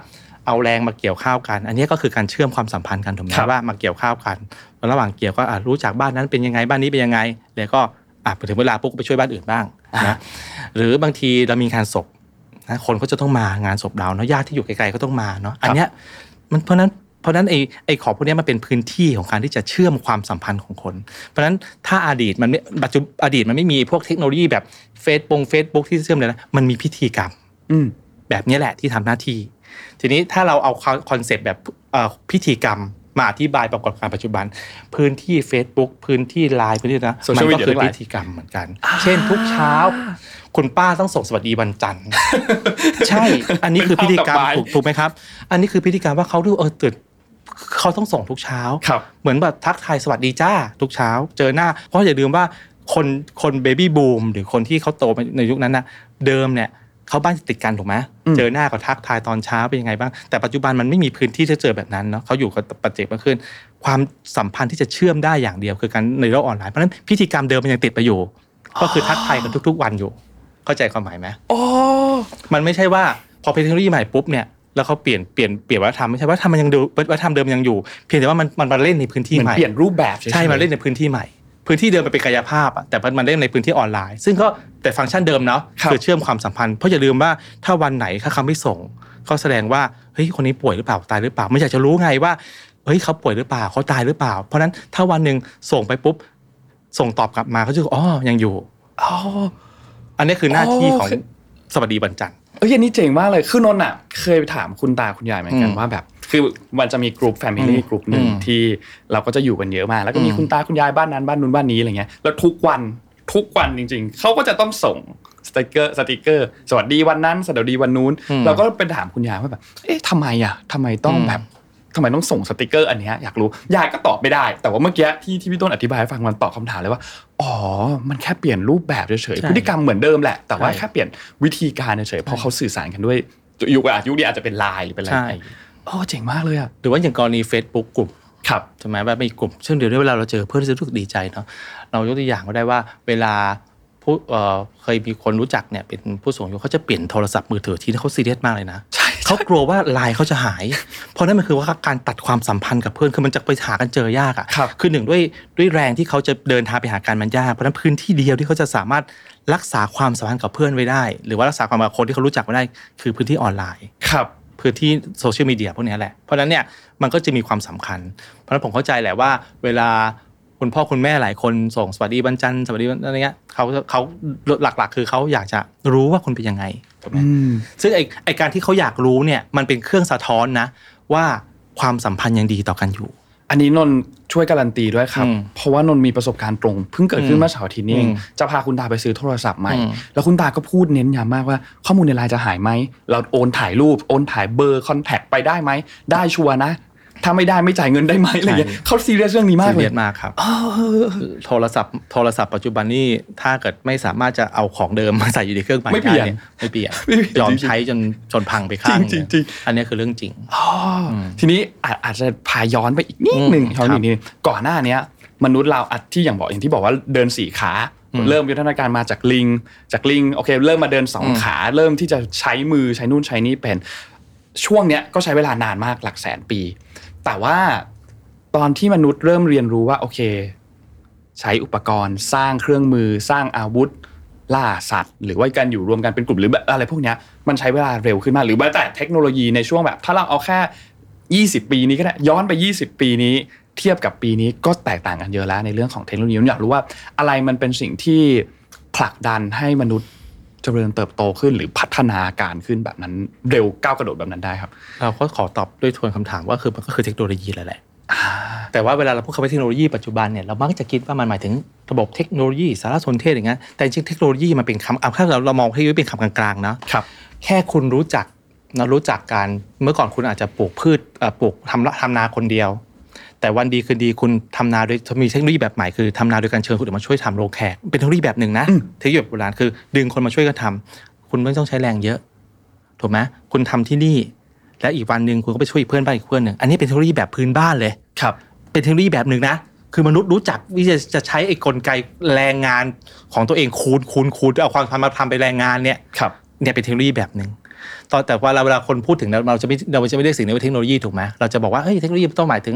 เอาแรงมาเกี่ยวข้าวกัน อันนี้ก็คือการเชื่อมความสัมพันธ์กันถูกไหมครับว่ามาเกี่ยวข้าวกันแล้วระหว่างเกี่ยวก็อะรู้จักบ้านนั้นเป็นยังไงบ้านนี้เป็นยังไง แล้วก็อะถึงเวลาปุ๊บก็ไปช่วยบ้านอื่นบ้างนะหรือบางทีเรามีงานศพนะคนก็จะต้องมางานศพเราเนาะญาติที่อยู่ไกลๆก็ต้องมาเนาะอันเนี้ยมันเพราะฉะนั้นเพราะฉะนั้นไอ้ไอ้ของพวกเนี้ยมันเป็นพื้นที่ของการที่จะเชื่อมความสัมพันธ์ของคน เพราะฉะนั้นถ้าอดีตมันไม่ปัจจุบันอดีตมันไม่มีพวกเทคโนโลยีแบบ Facebook Facebook ที่เชื่อมเลยนะมันมีพิธีกรรมอืมแบบนี้แหละที่ทำหน้าที่ ทีนี้ถ้าเราเอา concept แบบเอ่อพิธีกรรมมาอธิบายปรากฏการณ์ปัจจุบัน พื้นที่ Facebook พื้นที่ไลน์พื้นที่นะ Social มัก็ media คือทั้งหลายพิธีกรรมเหมือนกัน เช่นทุกเช้า คุณป้าต้องส่งสวัสดีวันจันทร์ ใช่ อันนี้คือพิธีกรรมเป็นภาพดอกไม้ถูกถูกไหมครับ อันนี้คือพิธีกรรมว่าเขาดูเออตื่นเขาต้องส่งทุกเช้าครับเหมือนแบบทักทายสวัสดีจ้าทุกเช้า เจอหน้า เพราะอย่าลืมว่าคนคนเบบี้บูมหรือคนที่เขาโตในยุคนั้นนะเดิมเนี่ย เขาบ้านติดกันถูกไหมอืมเจอหน้าก็ทักทายตอนเช้าเป็นยังไงบ้างแต่ปัจจุบันมันไม่มีพื้นที่จะเจอแบบนั้นเนาะเขาอยู่กับปัจเจกมากขึ้น ความสัมพันธ์ที่จะเชื่อมได้อย่างเดียวคือการในโลกออนไลน์เพราะฉะนั้นพิธีกรรมเดิมมันยังติดไปอยู่ ก็คือทักทายกันทุก ๆ วันอยู่ เข้าใจความหมายไหมอ๋อมันไม่ใช่ว่าพอเป็นเทคโนโลยีใหม่ปุ๊บเนี่ยแล้วเขาเปลี่ยนเปลี่ยนเปลี่ยนวัฒนธรรมไม่ใช่ว่าทำมันยังดูวัฒนธรรมเดิมมันยังอยู่ เพียงแต่ว่ามันมันมาเล่นในพื้นที่เหมือนใหม่เปลี่ยนรูปแบบเฉยๆใช่ มาเล่นในพื้นที่ใหม่ พื้นที่เดิมมันเป็นกายภาพอะแต่มันเล่นในพื้นที่ออนไลน์ ซึ่งก็แต่ฟังก์ชันเดิมเนาะครับคือเชื่อมความสัมพันธ์เพราะอย่าลืมว่าถ้าวันไหนถ้าเขาไม่ส่งก็แสดงว่าเฮ้ยคนนี้ป่วยหรือเปล่าตายหรือเปล่าไม่อยากจะรู้ไงว่าเฮ้ยเขาป่วยหรือเปล่าเขาตายหรือเปล่า เพราะฉะนั้นถ้าวันหนึ่งส่งไปปุ๊บส่งตอบกลับมาเขาจะอ๋อยังอยู่อ๋ออันนี้คือหน้าที่อ๋อของคือสวัสดีวันจันทร์เอ้ยอันนี้เจ๋งมากเลยคือนนท์อะ เคยไปถามคุณตาคุณยายเหมือนกันอืมว่าแบบ คือมันจะมีกลุ่ม family อืมกลุ่มหนึ่งอืมที่เราก็จะอยู่กันเยอะมาก แล้วก็มีอืมคุณตาคุณยายบ้านนั้นบ้านนู้นบ้านนี้อะไรเงี้ยแล้วทุกวันทุกวันจริง ๆเขาก็จะต้องส่ง sticker sticker สวัสดีวันนั้น สวัสดีวันนู้น เราก็ไปถามคุณยายว่าแบบเอ๊ะทำไมอะทำไมต้องแบบทำไมต้องส่งสติกเกอร์อันเนี้ยอยากรู้ยายก็ตอบไม่ได้ แต่ว่าเมื่อกี้ที่ที่พี่ต้นอธิบายให้ฟังมันตอบคำถามเลยว่าอ๋อ มันแค่เปลี่ยนรูปแบบเฉยใช่ๆพฤติกรรมเหมือนเดิมแหละแต่ว่าใช่แค่เปลี่ยนวิธีการเฉยๆเพราะเขาสื่อสารกันด้วยยุคอาจยุคนี้อาจจะเป็นไลน์เป็นอะไร ใช่โอ้เจ๋งมากเลยอะหรือว่าอย่างกรณี Facebook กลุ่มครับใช่ไหมแบบมีกลุ่มซึ่งเดี๋ยวนี้เวลาเราเจอเพื่อนรู้สึกดีใจเนาะเรายกตัวอย่างก็ได้ว่าเวลาผู้เอ่อเคยมีคนรู้จักเนี่ยเป็นผู้สูงอายุเขาจะเปลี่ยนโทรศัพท์มือถือที่เขาซีเรียสมากเลยนะใช่เขากลัวว่าไลน์เขาจะหาย เพราะนั่นมันคือว่าการตัดความสัมพันธ์กับเพื่อนคือมันจะไปหากันเจอยากครัอะ่ะบคือหนึ่งด้วยด้วยแรงที่เขาจะเดินทางไปหากันมันยากเพราะฉะนั้นพื้นที่เดียวที่เขาจะสามารถรักษาความสัมพันธ์กับเพื่อนไว้ได้ หรือว่ารักษาความสัมพันธ์กับคนที่เขารู้จักไว้ได้ คือพื้นที่ออนไลน์ครับ พื้นที่โซเชียลมีเดียพวกเนี้ยแหละ เพราะฉะนั้นเนี่ยมันก็จะมีความสำคัญ เพราะฉะนั้นผมเข้าใจแหละว่า เวลาคุณพ่อคุณแม่หลายคนส่งสวัสดีวันจันทร์สวัสดีวันอะไรเงี้ยเขาเขาหลักๆ คือเขาอยากจะรู้ว่าคุณเป็นยังไงถูกไหมอืมซึ่งไอไอการที่เขาอยากรู้เนี่ยมันเป็นเครื่องสะท้อนนะว่าความสัมพันธ์ยังดีต่อกันอยู่ อันนี้นนท์ช่วยการันตีด้วยครับอืมเพราะว่านนท์มีประสบการณ์ตรง เพิ่งเกิดขึ้นอืมเมื่อเสาร์อาทิตย์นี้เองอืมจะพาคุณตาไปซื้อโทรศัพท์ใหม่อืมแล้วคุณตาก็พูดเน้นย้ำมากว่า ข้อมูลในไลน์จะหายไหม เราโอนถ่ายรูป โอนถ่ายเบอร์ contact ไปได้ไหม ได้ sure นะ ถ้าไม่ได้ไม่จ่ายเงินได้ไหมอะไรเงี้ยเขาซีเรียสเรื่องนี้มากซีเลเรียยสมากครับอ๋อโทรศัพท์โทรศัพท์ปัจจุบันนี่ถ้าเกิดไม่สามารถจะเอาของเดิมมาใส่อยู่ในเครื่องใหม่ไม่เปลี่ยนด้ไม่เปลี่ยนไม่เปลี่ยนยอมจริงๆใช้จนจนพังไปข้างจริงๆหนึ่จริงอันนี้คือเรื่องจริงอ๋ออทีนี้อาจอาจจะพาย้อนไปอีกนิดหนึ่งอืมย้อนไปครับอีกนิดนึงก่อนหน้าเนี้ยมนุษย์เราอัดที่อย่างบอกอย่างที่บอกว่าเดินสี่ขาอืมเริ่มวิวัฒนาการมาจากลิง จากลิงโอเคเริ่มมาเดินสองอืมขา เริ่มที่จะใช้มือใช้นู่นใช้นี่เป็นช่วงเนี้ยก็ใช้เวลานานมากหลักแสนปี แต่ว่าตอนที่มนุษย์เริ่มเรียนรู้ว่าโอเค ใช้อุปกรณ์สร้างเครื่องมือสร้างอาวุธ ล่าสัตว์ หรือว่าการอยู่รวมกันเป็นกลุ่มหรืออะไรพวกนี้มันใช้เวลาเร็วขึ้นมากหรือแม้แต่เทคโนโลยีในช่วงแบบ ถ้าเราเอาแค่ 20 ปีนี้ก็ได้ย้อนไป 20 ปีนี้ เทียบกับปีนี้ก็แตกต่างกันเยอะแล้วในเรื่องของเทคโนโลยีผมอยากรู้ว่าอะไรมันเป็นสิ่งที่ผลักดันให้มนุษย์ เจริญเติบโตขึ้นหรือพัฒนาการขึ้นแบบนั้นเร็วก้าวกระโดดแบบนั้นได้ครับ เราก็ขอตอบด้วยทวนคำถามว่าคือมันก็คือเทคโนโลยีแหละแหละอ่าแต่ว่าเวลาเราพูดคำว่าเทคโนโลยีปัจจุบันเนี่ยเรามักจะคิดว่ามันหมายถึงระบบเทคโนโลยีสารสนเทศอย่างเงี้ยแต่จริงๆเทคโนโลยีมันเป็นคำเอาถ้าเราเรามองเทคโนโลยีเป็นคำกลางๆนะครับแค่คุณรู้จักนะรู้จักการเมื่อก่อนคุณอาจจะปลูกพืชเอ่อปลูกทำทำนาคนเดียว แต่วันดีคืนดีคุณทำนาโดยมีเทคโนโลยีแบบใหม่คือทำนาโดยการเชิญคนอื่นมาช่วยทำโรงแขกเป็นเทคโนโลยีแบบหนึ่งนะเทคโนโลยีแบบโบราณคือดึงคนมาช่วยกันทำคุณไม่ต้องใช้แรงเยอะถูกไหมคุณทำที่นี่ แล้วอีกวันหนึ่งคุณก็ไปช่วยอีกเพื่อนบ้านอีกเพื่อนหนึ่งอันนี้เป็นเทคโนโลยีแบบพื้นบ้านเลยครับ เป็นเทคโนโลยีแบบหนึ่งนะคือมนุษย์รู้จักวิธีจะใช้ไอ้กลไกแรงงานของตัวเองคูณคูณคูณเอาความทำมาทำไปแรงงานเนี่ยครับเนี่ยเป็นเทคโนโลยีแบบหนึ่ง ตอนแต่ว่าเราเวลาคนพูดถึงเราเราจะไม่เราจะไม่เรียกสิ่งนี้ว่าเทคโนโลยีถูกไหมเราจะบอกว่าเฮ้ยเทคโนโลยีต้องหมายถึง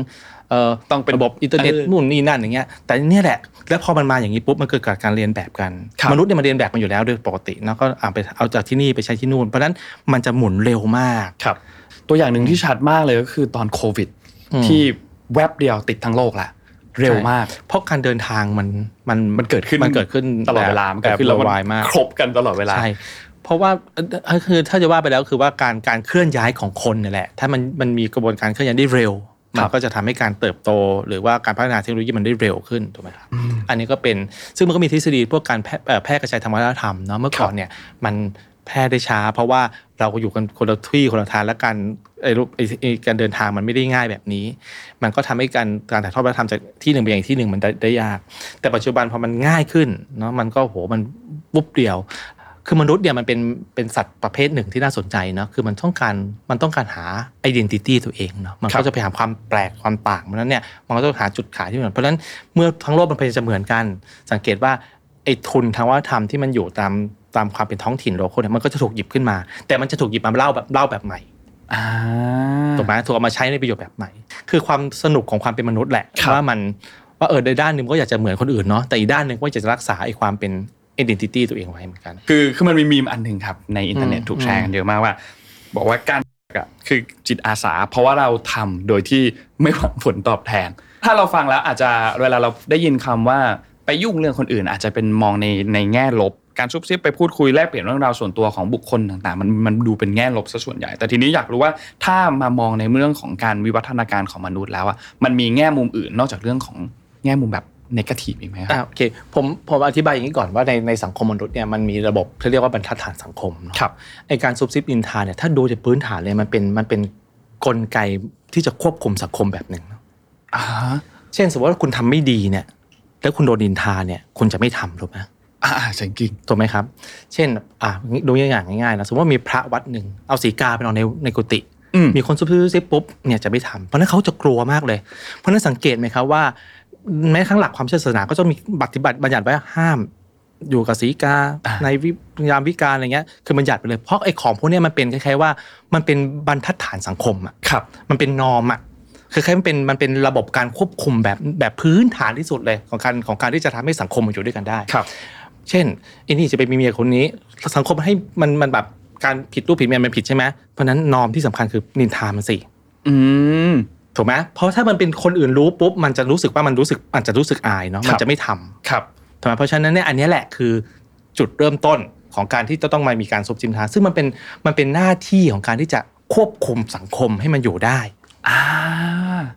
เอ่อต้องเป็นระบบอินเทอร์เน็ตเออนู่นนี่นั่นอย่างเงี้ยแต่เนี่ยแหละ แล้วพอมันมาอย่างนี้ปุ๊บมันเกิดการเรียนแบบกันครับมนุษย์เนี่ยมันเรียนแบบมันอยู่แล้วโดยปกติแล้วก็เอาไปเอาจากที่นี่ไปใช้ที่นู่น เพราะฉะนั้นมันจะหมุนเร็วมากครับ ตัวอย่างหนึ่งที่ชัดมากเลยก็คือตอนโควิดอืมที่แวบเดียวติดทั้งโลกละเร็วมาก เพราะการเดินทางมันมันมันเกิดขึ้นมันเกิดขึ้นตลอดเวลามันเกิดขึ้นแบแล้วบมันวายมาก ครบกันตลอดเวลาใช่ เพราะว่าเอ่อคือถ้าจะว่าไปแล้วคือว่าการการเคลื่อนย้ายของคนเนี่ยแหละ ถ้ามันมันมีกระบวนการเคลื่อนย้ายได้เร็วครัมันบก็จะทำให้การเติบโต หรือว่าการพัฒนาเทคโนโลยีมันได้เร็วขึ้นถูกไหมครับอันนี้ก็เป็นซึ่งมันก็มีทฤษฎีพวกการแพร่เอ่อแพร่กระจายทางวัฒนธรรมเนาะเมื่อก่อนเนี่ยมันแพร่ได้ช้า เพราะว่าเราก็อยู่กันคนละที่คนละทางและการไอ้รูปไอ้ไอ้การเดินทางมันไม่ได้ง่ายแบบนี้ มันก็ทำให้การการถ่ายทอดวัฒนธรรมจากที่หนึ่งไปอย่างที่หนึ่งมันได้ได้ยาก แต่ปัจจุบันพอมันง่ายขึ้นเนาะมันก็โหมันปุ๊บเดียว คือมนุษย์เนี่ยมันเป็นเป็นสัตว์ประเภทหนึ่งที่น่าสนใจเนาะคือมันต้องการมันต้องการหาไอดีนิตี้ตัวเองเนาะมันครัก็บจะไปหาความแปลกความต่างเพราะฉะนั้นเนี่ยมันก็ต้องหาจุดขายที่เหมือนเพราะฉะนั้นเมื่อทั้งโลกมันพยายามจะเหมือนกัน สังเกตว่าไอ้ทุนทางวัฒนธรรมที่มันอยู่ตามตามความเป็นท้องถิ่นโลโก้เนี่ยมันก็จะถูกหยิบขึ้นมา แต่มันจะถูกหยิบมาเล่าแบบเล่าแบบใหม่อ่าถูกไหมถูกเอามาใช้ในประโยชน์แบบใหม่ คือความสนุกของความเป็นมนุษย์แหละครับว่ามันว่าเออในด้านหนึ่งก็อยากจะเหมือนคนอื่นเนาะแต่อีกด้านหนึ่งก็อยากจะรักษาไอ้ความเป็น identity ตัวเองไว้เหมือนกัน คือคือมันมีมีมอันหนึ่งครับ ในอินเทอร์เน็ตอืมถูกแชร์กันเยอะมากว่า บอกว่าการอะคือจิตอาสา เพราะว่าเราทำโดยที่ไม่หวังผลตอบแทน ถ้าเราฟังแล้วอาจจะเวลาเราได้ยินคำว่าไปยุ่งเรื่องคนอื่น อาจจะเป็นมองในในแง่ลบการซุบซิบไปพูดคุยแลกเปลี่ยนเรื่องราวส่วนตัวของบุคคลต่างๆ มันมันดูเป็นแง่ลบซะส่วนใหญ่ แต่ทีนี้อยากรู้ว่าถ้ามามองในเรื่องของการวิวัฒนาการของมนุษย์แล้วอะมันมีแง่มุมอื่นนอกจากเรื่องของแง่มุมแบบ นกาทีฟอีกไหมคอ่ารับโอเคผมผมอธิบายอย่างนี้ก่อนว่าในในสังคมมนุษย์เนี่ยมันมีระบบที่เรียกว่าบรรทัดฐานสังคมเนาะครับไอการซุบซิบอินทาเนี่ยถ้าดูจากพื้นฐานเลยมันเป็นมันเป็นกลไกที่จะควบคุมสังคมแบบหนึ่งเนาะอ่าเช่นสมมติว่าคุณทำไม่ดีเนี่ยแล้วคุณโดนดินทาเนี่ยคุณจะไม่ทำถูกไหมอ่าจริงถูกไหมครับ เช่นอ่าดูอย่างง่ายๆนะสมมติว่ามีพระวัดหนึ่งเอาสีกาไปนอนในในกุฏิอืมมีคนซุบซิบซุบซิบปุ๊บเนี่ยจะไม่ทำเพราะฉะนั้นเขาจะกลัวมากเลย เพราะฉะนั้นสังเกตไหมครับว่า แม้ทั้งหลักความเชื่อศาสนาก็จะมีปฏิบัติบัญญัติไว้ห้ามอยู่กับสีกาอ่าในวิยามวิการอะไรเงี้ยคือบัญญัติไปเลยเพราะไอ้ของพวกเนี้ยมันเป็นคล้ายๆว่า มันเป็นบรรทัดฐานสังคมอะครับ มันเป็นนอมอะคือคล้ายๆมันเป็นมันเป็นระบบการควบคุมแบบแบบพื้นฐานที่สุดเลยของการของการที่จะทำให้สังคมมันอยู่ด้วยกันได้ครับ เช่นไอ้นี่จะไปมีเมียคนนี้ สังคมให้มันมันแบบการผิดรูปผิดเมียมันผิดใช่ไหมเพราะฉะนั้นนอมที่สำคัญคือนินทามันสิอืม ถูกไหมเพราะถ้ามันเป็นคนอื่นรู้ปุ๊บมันจะรู้สึกว่ามันรู้สึกมันจะรู้สึกอายเนาะครับมันจะไม่ทำครับถูกไหมเพราะฉะนั้นเนี่ยอันเนี้ยแหละคือจุดเริ่มต้นของการที่จะต้องมามีการซบจิมทาซึ่งมันเป็นมันเป็นหน้าที่ของการที่จะควบคุมสังคมให้มันอยู่ได้อ่า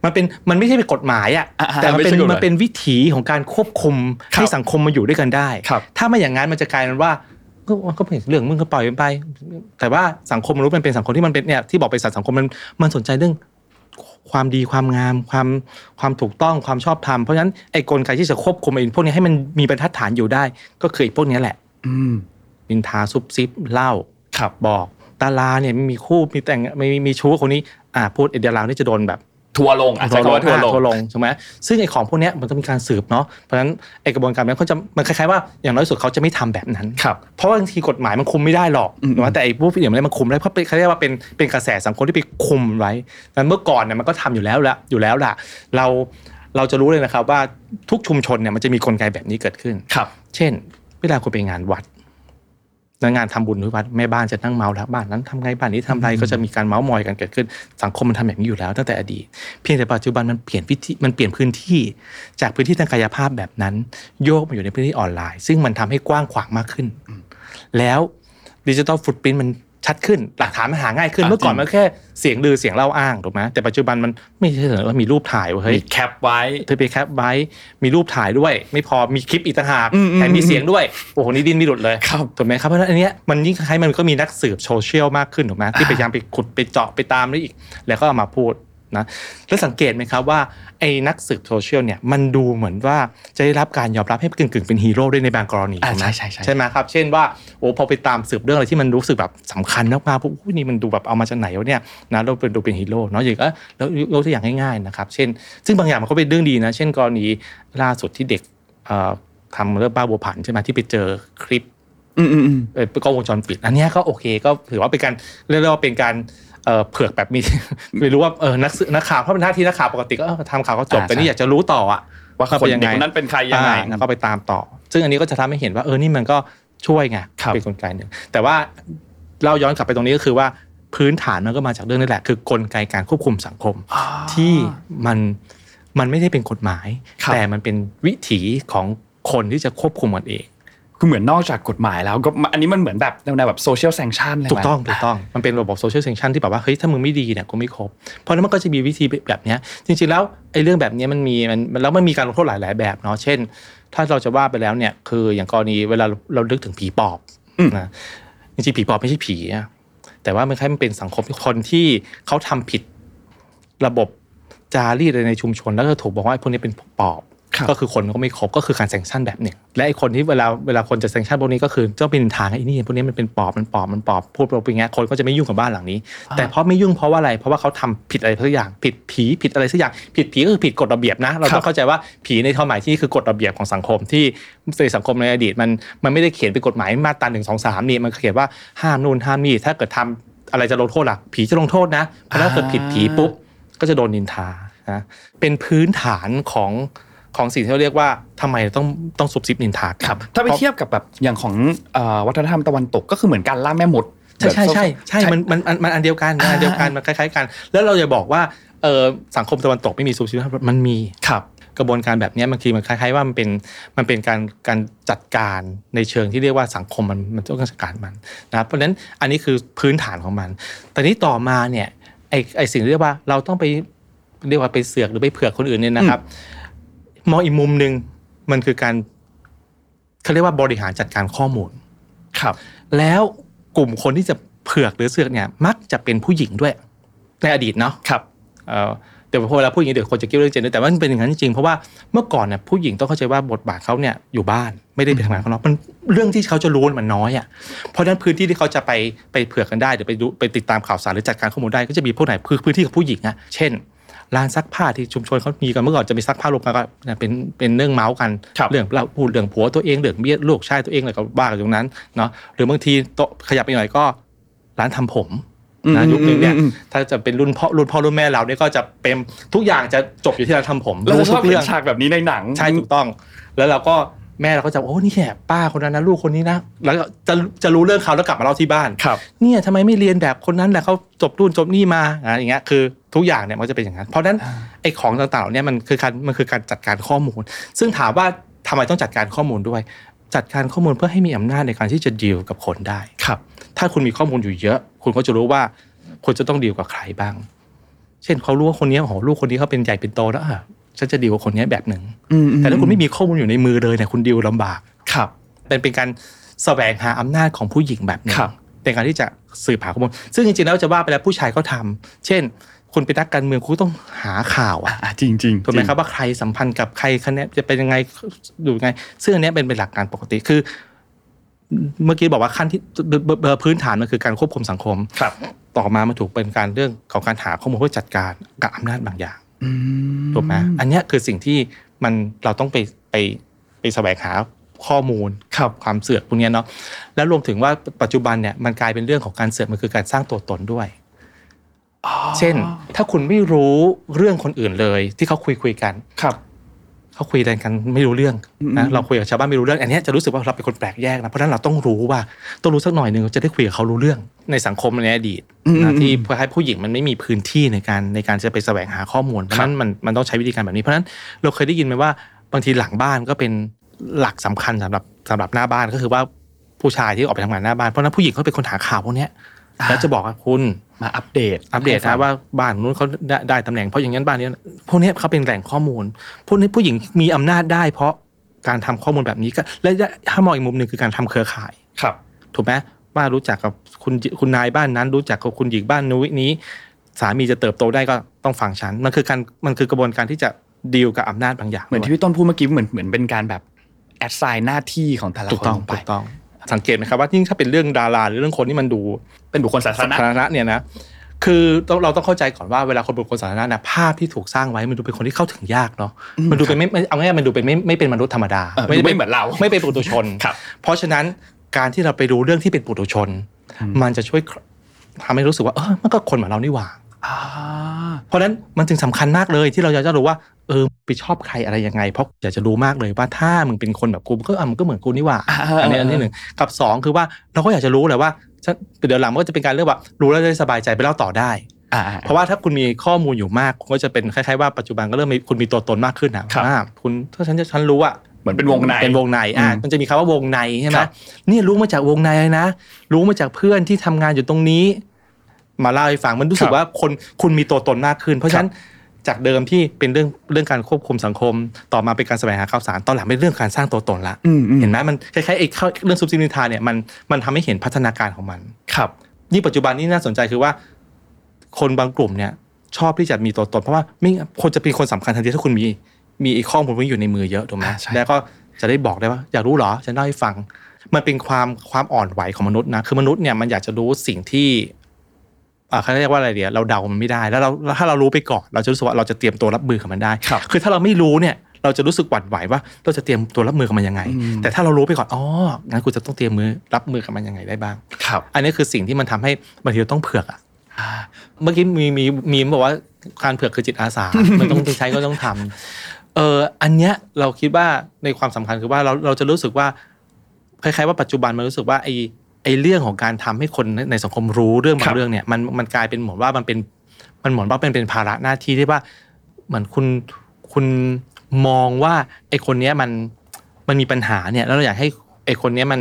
มันเป็นมันไม่ใช่เป็นกฎหมายอะอ่าแต่มันเป็นไม่ใช่กฎหมายมันเป็นวิถีของการควบคุมครับให้สังคมมาอยู่ด้วยกันได้ครับถ้าไม่อย่างนั้นมันจะกลายเป็นว่าก็ก็เป็นเรื่องมึงก็ปล่อยมันไป แต่ว่าสังคมมนุษย์มันเป็นสังคมที่มันเป็นเนี่ยที่บอกเป็นสัตว์สังคมมันมันสนใจเรื่อง ความดีความงามความความถูกต้องความชอบธรรมเพราะฉะนั้นไอ้กลไกที่จะควบคุมไอ้พวกนี้ให้มันมีบรรทัดฐานอยู่ได้ ก็คือไอ้พวกนี้แหละ อืมนินทาซุบซิบเล่าครับบอกดาราเนี่ยมีคู่มีแต่งมีมีชู้กับคนนี้ อ่าพูดไอ้ดารานี่จะโดนแบบ ทัวร์ลงอะใช้คำว่าทัวร์ลงทัวร์ลงใช่ไหมซึ่งไอ้ของพวกเนี้ยมันต้องมีการสืบเนาะเพราะฉะนั้นไอ้กระบวนการนั้นเขาจะมันคล้ายๆว่าอย่างน้อยสุดเขาจะไม่ทำแบบนั้นครับเพราะว่าบางทีกฎหมายมันคุมไม่ได้หรอกอืมถูกไหมแต่ไอ้พวกผิดอย่างนี้มันคุมได้เพราะเป็นเขาเรียกว่าเป็นเป็นกระแสสังคมที่ไปคุมไว้นั้นเมื่อก่อนเนี่ยมันก็ทำอยู่แล้วละอยู่แล้วล่ะ เราเราจะรู้เลยนะครับว่าทุกชุมชนเนี่ยมันจะมีกลไกแบบนี้เกิดขึ้นครับ เช่น เวลาคุณไปงานวัดแล้ว งานทำบุญที่วัดแม่บ้านจะนั่งเมาแล้วบ้านนั้นทำไงบ้านนี้ทำไรก็จะมีการเมาส์มอยกันเกิดขึ้น สังคมมันทำแบบนี้อยู่แล้วตั้งแต่อดีตเพียงแต่ปัจจุบันมันเปลี่ยนวิธีมันเปลี่ยนพื้นที่จากพื้นที่ทางกายภาพแบบนั้น โยกมาอยู่ในพื้นที่ออนไลน์ ซึ่งมันทำให้กว้างขวางมากขึ้น แล้วดิจิ t a ลฟุตปรินมัน ชัดขึ้น หลักฐานมันหาง่ายขึ้นอะเมื่อก่อนจริงมันแค่เสียงลือเสียงเล่าอ้างถูกไหมแต่ปัจจุบันมันไม่ใช่เหรอว่ามีรูปถ่ายเว้ยเฮ้ยมี cap ไว้เธอไป cap ไว้ มีรูปถ่ายด้วย ไม่พอมีคลิปอีกต่างหากอืมอืมแถมมีเสียงด้วย โอ้โหนี่ดิ้นไม่หลุดเลยครับถูกไหมครับเพราะฉะนั้นอันเนี้ยมันยิ่งคล้ายๆมันก็มีนักสืบโซเชียลมากขึ้นถูกไหมที่พยายามไปขุดไปเจาะไปตามได้อีก แล้วก็เอามาพูด นะแล้วสังเกตไหมครับว่าไอ้นักสืบโซเชียลเนี่ยมันดูเหมือนว่าจะได้รับการยอมรับให้กึ่งๆเป็นฮีโร่ด้วยในบางกรณีอ่าถูกไหมใช่ใช่ใช่ใช่ไหมครับ เช่นว่าโอ้พอไปตามสืบเรื่องอะไรที่มันรู้สึกแบบสำคัญมากๆปุ๊บอุ๊ยนี่มันดูแบบเอามาจากไหนวะเนี่ยนะเราเป็นดูเป็นฮีโร่เนาะอย่างก็แล้วยกตัวอย่างง่ายๆนะครับเช่น ซึ่งบางอย่างมันก็เป็นเรื่องดีนะ เช่นกรณีล่าสุดที่เด็กเอ่อทำเรื่องบ้าบัวผันใช่ไหมที่ไปเจอคลิปอืมอืมอืมเอ่อกล้องวงจรปิด อันเนี้ยก็โอเคก็ถือว่าเป็นการเรียกได้ว่าเป็นการ เอ่อเผือกแบบมีไม่รู้ว่าเออนักสื่อนักข่าวเพราะเป็นหน้าที่นักข่าวปกติก็เออทำข่าวก็จบอ่าแต่นี่ใช่อยากจะรู้ต่ออะว่าว่าคนเป็นยังเด็กไงคนนั้นเป็นใครยังไงอ่าแล้วก็ไปตามต่อ ซึ่งอันนี้ก็จะทำให้เห็นว่าเออนี่มันก็ช่วยไงครับเป็นกลไกหนึ่งแต่ว่าเราย้อนกลับไปตรงนี้ก็คือว่าพื้นฐานมันก็มาจากเรื่องนี้แหละ คือกลไกการควบคุมสังคม ที่มันมันไม่ได้เป็นกฎหมายครับแต่มันเป็นวิถีของคนที่จะควบคุมมันเอง คือเหมือนนอกจากกฎหมายแล้วก็อันนี้มันเหมือนแบบแนวๆแบบ social sanction เลยไหมถูกต้องถูกต้องมันเป็นระบบ social sanction ที่แบบว่าเฮ้ยถ้ามึงไม่ดีเนี่ยกูไม่คบ เพราะฉะนั้นมันก็จะมีวิธีแบบเนี้ยจริงๆแล้วไอ้เรื่องแบบเนี้ยมันมีมันมันแล้วมันมีการลงโทษหลายๆแบบเนาะเช่น ถ้าเราจะว่าไปแล้วเนี่ยคืออย่างกรณีเวลาเราเราลึกถึงผีปอบอืมนะจริงๆผีปอบไม่ใช่ผีอะแต่ว่ามันแค่มันเป็นสังคมที่คนที่เขาทำผิดระบบจารีตอะไรในชุมชน แล้วก็ถูกบอกว่าไอ้พวกนี้เป็นปอบครับ ก็คือคนก็ไม่ครบก็คือการแซงชั่นแบบหนึ่งและไอ้คนที่เวลาเวลาคนจะแซงชั่นพวกนี้ก็คือเจ้าเป็นทางไอ้นี่พวกนี้มันเป็นปอบมันปอบมันปอบพูดไปอย่างเงี้ยคนก็จะไม่ยุ่งกับบ้านหลังนี้ แต่เพราะไม่ยุ่งเพราะว่าอะไรเพราะว่าเขาทำผิดอะไรสักอย่างผิดผีผิดอะไรสักอย่างผิดผีก็คือผิดกฎระเบียบนะ เราต้องเข้าใจว่าผีในความหมายที่นี่คือกฎระเบียบของสังคมที่ในสังคมในอดีตมันมันไม่ได้เขียนเป็นกฎหมายมาตราหนึ่งสองสามนี่มันเขียนว่าห้ามนู่นห้ามนี่ถ้าเกิดทำอะไรจะลงโทษล่ะผีจะลงโทษนะเพราะถ้าเกิดผิดผีปุ๊บก็จะโดนนินทานะเป็นพื้นฐานของ ของสิ่งที่เราเรียกว่าทำไมต้องต้องซุบซิบนินทากันครับถ้าไปเทียบกับแบบอย่างของเอ่อวัฒนธรรมตะวันตกก็คือเหมือนการล่าแม่มดใช่ใช่ใช่ใช่แบบมันมันมันมันอันเดียวกันมันอันเดียวกันมันคล้ายๆกัน แล้วเราจะบอกว่าเออสังคมตะวันตกไม่มีซุบซิบมันมีครับกระบวนการแบบเนี้ยบางทีมันคล้ายๆว่ามันเป็นมันเป็นการการจัดการในเชิงที่เรียกว่าสังคมมันมันต้องจัดการมันนะครับเพราะฉะนั้นอันนี้คือพื้นฐานของมัน แต่นี้ต่อมาเนี่ยไอไอสิ่งที่เรียกว่าเราต้องไปเรียกว่าไปเสือกหรือไปเผือกคนอื่นเนี่ยนะครับ มองอีกมุมหนึ่งมันคือการเขาเรียกว่าบริหารจัดการข้อมูล ครับ แล้วกลุ่มคนที่จะเผือกหรือเสือกเนี่ย มักจะเป็นผู้หญิงด้วย ในอดีตเนาะครับเอ่อเดี๋ยวพอเวลาพูดอย่างนี้เดี๋ยวคนจะคิดว่าเรื่องเจนเดอร์แต่ว่ามันเป็นอย่างนั้นจริงๆเพราะว่าเมื่อก่อนเนี่ยผู้หญิงต้องเข้าใจว่าบทบาทเขาเนี่ยอยู่บ้านไม่ได้ไปทำงานข้างนอกมันเรื่องที่เขาจะรู้มันน้อยอะเพราะฉะนั้นพื้นที่ที่เขาจะไปไปเผือกกันได้หรือไปดูไปติดตามข่าวสารหรือจัดการข้อมูลได้ก็จะมีพวกไหนคือพื้นที่ของผู้หญิงอะเช่น ร้านซักผ้าที่ชุมชนเขามีกันเมื่อก่อนจะมีซักผ้ารวมกันก็เป็นเป็นเรื่องเมาส์กันครับเรื่องเราพูดเรื่องผัวตัวเองเรื่องเมียลูกชายตัวเองอะไรก็บ้ากันตรงนั้นเนาะหรือบางทีโต๊ะขยับไปหน่อยก็ร้านทำผมนะยุคนึงเนี่ยอืมถ้าจะเป็นรุ่นพ่อรุ่นพ่อรุ่นแม่เราเนี่ยก็จะเป็นทุกอย่างจะจบอยู่ที่ร้านทำผมเราชอบทุกเห็เรื่นองฉากแบบนี้ในหนังใช่ถูกต้อง แล้วเราก็ แม่เราก็จะโอ้นี่แหละป้าคนนั้นนะลูกคนนี้นะแล้วก็จะจะรู้เรื่องเขาแล้วกลับมาเล่าที่บ้านครับเนี่ยทำไมไม่เรียนแบบคนนั้นแหละเขาจบรุ่นจบนี่มาอะอย่างเงี้ยคือทุกอย่างเนี่ยมันจะเป็นอย่างนั้นเพราะฉะนั้นไอ้ของต่างๆเหล่านี้มันคือการมันคือการจัดการข้อมูล ซึ่งถามว่าทำไมต้องจัดการข้อมูลด้วย จัดการข้อมูลเพื่อให้มีอำนาจในการที่จะดีลกับคนได้ครับ ถ้าคุณมีข้อมูลอยู่เยอะ คุณก็จะรู้ว่าคุณจะต้องดีลกับใครบ้าง เช่นเขารู้ว่าคนนี้โอ้โหลูกคนนี้เขาเป็นใหญ่เป็นโตแล้วอะ ฉันจะดีลกับคนนี้แบบหนึ่งอืมแต่ถ้าคุณไม่มีข้อมูลอยู่ในมือเลยเนี่ยคุณดีลลำบากครับเป็นเป็นการแสวงหาอำนาจของผู้หญิงแบบหนึงครับเป็นการที่จะสืบหาข้อมูล ซึ่งจริงๆแล้วจะว่าไปแล้วผู้ชายก็ทำเช่นคุณเป็นนักการเมืองคุณก็ต้องหาข่าวอะอ่าจริงจริงถูกไหมครับว่าใครสัมพันธ์กับใครคะแนนจะเป็นยังไงดูยังไง ซึ่งอันเนี้ยเป็นเป็นหลักการปกติคือ เมื่อกี้บอกว่าขั้นที่เบอร์เบอร์พื้นฐานมันคือการควบคุมสังคมครับ ต่อมามันถูกเป็นการเรื่องของการหาข้อมูลเพื่อจัดการกับอำนาจบางอย่างอืม ถูกไหมอันเนี้ยคือสิ่งที่มันเราต้องไปไปไปแสวงหาข้อมูลครับความเสือกพวกเนี้ยเนาะแล้วรวมถึงว่าปัจจุบันเนี่ยมันกลายเป็นเรื่องของการเสือกมันคือการสร้างตัวตนด้วยเช่น ถ้าคุณไม่รู้เรื่องคนอื่นเลย ที่เขาคุยคุยกันครับ เขาคุยอะไรกันไม่รู้เรื่องอืนะมเราคุยกับชาวบ้านไม่รู้เรื่อง อันเนี้ยจะรู้สึกว่าเราเป็นคนแปลกแยกนะเพราะฉะนั้นเราต้องรู้ว่าต้องรู้สักหน่อยหนึ่งจะได้คุยกับเขารู้เรื่อง ในสังคมในอดีตนะที่ให้ผู้หญิงมันไม่มีพื้นที่ในการในการจะไปแสวงหาข้อมูลเพราะฉะนั้นมันมันต้องใช้วิธีการแบบนี้เพราะฉะนั้นเราเคยได้ยินไหมว่าบางทีหลังบ้านก็เป็นหลักสำคัญสำหรับสำหรับหน้าบ้านก็คือว่าผู้ชายที่ออกไปทำงานหน้าบ้านเพราะฉะนั้นผู้หญิงเขาเป็นคนหาข่าวพวกเนี้ยแล้วจะบอกว่าคุณ มาอัปเดตอัปเดตให้ฟันะงว่าบ้านนู้นเขาได้ได้ตำแหน่งเพราะอย่างนั้นบ้านนี้พวกนี้เขาเป็นแหล่งข้อมูลพวกนี้ผู้หญิงมีอำนาจได้ เพราะการทำข้อมูลแบบนี้ก็และถ้ามองอีกมุมหนึ่งคือการทำเครือข่ายครับ ถูกไหมว่ารู้จักกับคุณคุณนายบ้านนั้น รู้จักกับคุณหญิงบ้านนู้นนี้ สามีจะเติบโตได้ก็ต้องฟังฉันมันคือการมันคือกระบวนการที่จะดีลกับอำนาจบางอย่างเหมือนที่พี่ต้นพูดเมื่อกี้เหมือนเหมือนเป็นการแบบแอดไซน์หน้าที่ของแต่ละถูกคนต้องลงไปถูกต้อง สังเกตไหมครับว่ายิ่งถ้าเป็นเรื่องดาราหรือเรื่องคนที่มันดูเป็นบุคคลสาธารณะสาธารณะเนี่ยนะคือต้องเราต้องเข้าใจก่อนว่าเวลาคนเป็นคนสาธารณะนะภาพที่ถูกสร้างไว้มันดูเป็นคนที่เข้าถึงยากเนาะมันดูเป็นไม่ไม่เอาง่ายๆมันดูเป็นไม่ไม่เป็นมนุษย์ธรรมดาเออดูไม่เหมือนเราไม่เป็นปุถุชนครับเพราะฉะนั้นการที่เราไปดูเรื่องที่เป็นปุถุชน มันจะช่วยทำให้รู้สึกว่าเออมันก็คนเหมือนเรานี่หว่าอ่า เพราะฉะนั้นมันจึงสำคัญมากเลยที่เราอยากจะรู้ว่าเออไปชอบใครอะไรยังไง เพราะอยากจะรู้มากเลยว่าถ้ามึงเป็นคนแบบกูมันก็อะมันก็เหมือนกูนี่หว่าอันนี้อันที่หนึ่งกับสองคือว่าเราก็อยากจะรู้แหละว่าฉันเดี๋ยวหลังมันก็จะเป็นการเรื่องว่ารู้แล้วจะได้สบายใจไปเล่าต่อได้อ่าเพราะว่าถ้าคุณมีข้อมูลอยู่มากคุณก็จะเป็นคล้ายๆว่าปัจจุบันก็เริ่มมีคุณมีตัวตนมากขึ้นนะครับว่าคุณถ้าฉันจะฉันรู้อะเหมือนเป็นวงในเป็นวงในอะอืมมันจะมีคำว่าวงในใช่ไหมครับนี่รู้มาจากวงในเลยนะ รู้มาจากเพื่อนที่ทำงานอยู่ตรงนี้ มาเล่าให้ฟังมันรู้สึกว่าคนคุณมีตัวตนมากขึ้น เพราะฉะนั้นจากเดิมที่เป็นเรื่องเรื่องการควบคุมสังคม ต่อมาเป็นการแสวงหาข่าวสารตอนหลังเป็นเรื่องการสร้างตัวตนละอืมอืมเห็นไหมมันคล้ายๆไอ้เข้าเรื่องซุปซินิทาเนี่ยมันมันทำให้เห็นพัฒนาการของมัน ครับนี่ปัจจุบันนี่น่าสนใจคือว่า คนบางกลุ่มเนี่ย ชอบที่จะมีตัวตน เพราะว่าไม่งั้นคนจะเป็นคนสำคัญทันทีถ้าคุณมีมีไอ้ข้อมูลพวกนี้อยู่ในมือเยอะถูกไหมอ่าใช่แล้วก็จะได้บอกได้ว่าอยากรู้เหรอฉันเล่าให้ฟัง มันเป็นความความอ่อนไหวของมนุษย์นะคือมนุษย์เนี่ยมันอยากจะรู้สิ่งที่อ่า เขาเรียกว่าอะไรเดียวเราเดามันไม่ได้แล้วเราแล้วถ้าเรารู้ไปก่อน เราจะรู้สึกว่าเราจะเตรียมตัวรับมือกับมันได้ครับคือถ้าเราไม่รู้เนี่ยเราจะรู้สึกหวั่นไหวว่าเราจะเตรียมตัวรับมือกับมันยังไงอืมแต่ถ้าเรารู้ไปก่อนอ๋องั้นกูจะต้องเตรียมมือรับมือกับมันยังไงได้บ้างครับ อันนี้คือสิ่งที่มันทำให้บางทีเราต้องเผือกอะเมื่อกี้มีมีมีมบอกว่าการเผือกคือจิตอาสา มันต้องใช้ก็ต้องทำเอออันเนี้ยเราคิดว่าในความสำคัญคือว่าเราเราจะรู้สึกว่าคล้ายๆว่าปัจจุบันมันรู้สึกว่าไอ ไอเรื่องของการทำให้คนในในสังคมรู้เรื่องบาครังบเรื่องเนี่ยมันมันกลายเป็นเหมือนว่ามันเป็นมันเหมือนว่าเป็นเป็นภาระหน้าที่ที่ว่าเหมือนคุณคุณมองว่าไอคนเนี้ยมันมันมีปัญหาเนี่ยแล้วเราอยากให้ไอคนเนี้ยมัน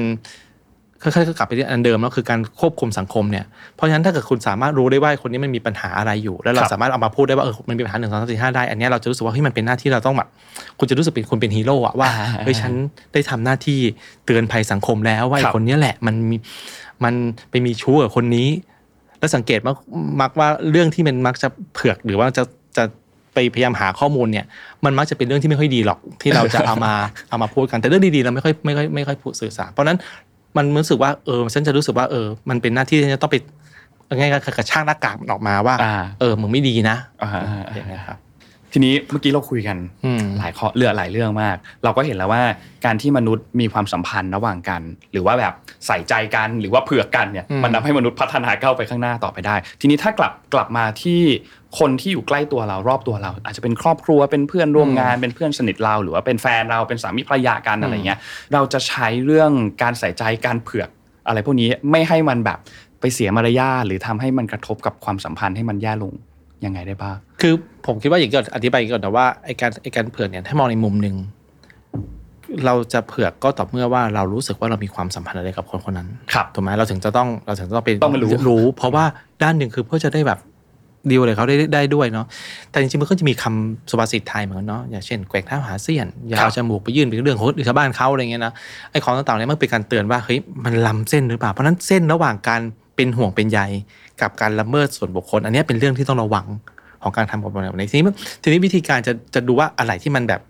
ค่อยๆกลับไปที่อันเดิมแล้วคือการควบคุมสังคมเนี่ยเพราะฉะนั้นถ้าเกิดคุณสามารถรู้ได้ว่าคนนี้มันมีปัญหาอะไรอยู่ แล้วเราครับสามารถเอามาพูดได้ว่าเออมันมีปัญหาหนึ่งสองสามสี่ห้าได้อันเนี้ยเราจะรู้สึกว่าเฮ้ยมันเป็นหน้าที่เราต้องแบบคุณจะรู้สึกเป็นคุณเป็นฮีโร่อะว่าอ่าเฮ้ยฉันได้ทำหน้าที่เตือนภัยสังคมแล้วว่าไอ้ครับคนเนี้ยแหละมันมีมันไปมีชู้กับคนนี้ แล้วสังเกตมักมักว่าเรื่องที่มันมักจะเผือกหรือว่าจะจะไปพยายามหาข้อมูลเนี่ยมันมักจะเป็นเรื่องที่ไม่ค่อยดีหรอกที่เราจะเอามาเอามาพูดกันแต่เรื่องดีๆเราไม่ค่อยไม่ค่อยไม่ค่อยพูดสื่อสารเพราะฉะนั้น มันรู้สึกว่าเออฉันจะรู้สึกว่าเออ มันเป็นหน้าที่ที่จะต้องไปง่ายๆคือกระชากหน้ากากมันออกมาว่าอ่า เออมึงไม่ดีนะอ่าอ่าอ่าอย่างเงี้ยครับ ทีนี้เมื่อกี้เราคุยกันอืมหลายข้อเลือหลายเรื่องมาก เราก็เห็นแล้วว่าการที่มนุษย์มีความสัมพันธ์ระหว่างกัน หรือว่าแบบใส่ใจกันหรือว่าเผื่อกันเนี่ยอืมมันทำให้มนุษย์พัฒนาก้าวไปข้างหน้าต่อไปได้ ทีนี้ถ้ากลับกลับมาที่คนที่อยู่ใกล้ตัวเรารอบตัวเรา อาจจะเป็นครอบครัวเป็นเพื่อนร่วมงานเป็นเพื่อนสนิทเรา หรือว่าเป็นแฟนเราเป็นสามีภรรยากันอะไรเงี้ยเราจะใช้เรื่องการใส่ใจการเผือกอะไรพวกนี้ไม่ให้มันแบบไปเสียมารยาทหรือทำให้มันกระทบกับความสัมพันธ์ให้มันแย่ลง ยังไงได้บ้าง คือผมคิดว่าอย่างที่อธิบายก่อนนะว่าไอการไอการเผือกเนี่ยถ้ามองในมุมหนึ่งเราจะเผือกก็ต่อเมื่อว่าเรารู้สึกว่าเรามีความสัมพันธ์อะไรกับคนคนนั้นครับถูกไหมเราถึงจะต้องเราถึงจะต้องไปต้องมารู้รู้ เพราะว่าด้านหนึ่งคือเพื่อจะได้แบบดีลอะไรเขาได้ได้ด้วยเนาะแต่จริงๆมันก็จะมีคำสุภาษิตไทยเหมือนกันเนาะอย่างเช่นแกว่งเท้าหาเสี้ยนอย่าเอาจมูกไปยื่นเป็นเรื่องของคนอื่นชาวบ้านเขาอะไรเงี้ยนะไอ้ของต่างๆเนี่ยมันเป็นการเตือนว่าเฮ้ยมันล้ำเส้นหรือเปล่าเพราะฉะนั้นเส้นระหว่างการเป็นห่วงเป็นใย กับการละเมิดส่วนบุคคล อันเนี้ยเป็นเรื่องที่ต้องระวังของการทำกับแบบนี้ทีนี้ทีนี้วิธีการจะจะดูว่าอะไรที่มันแบบ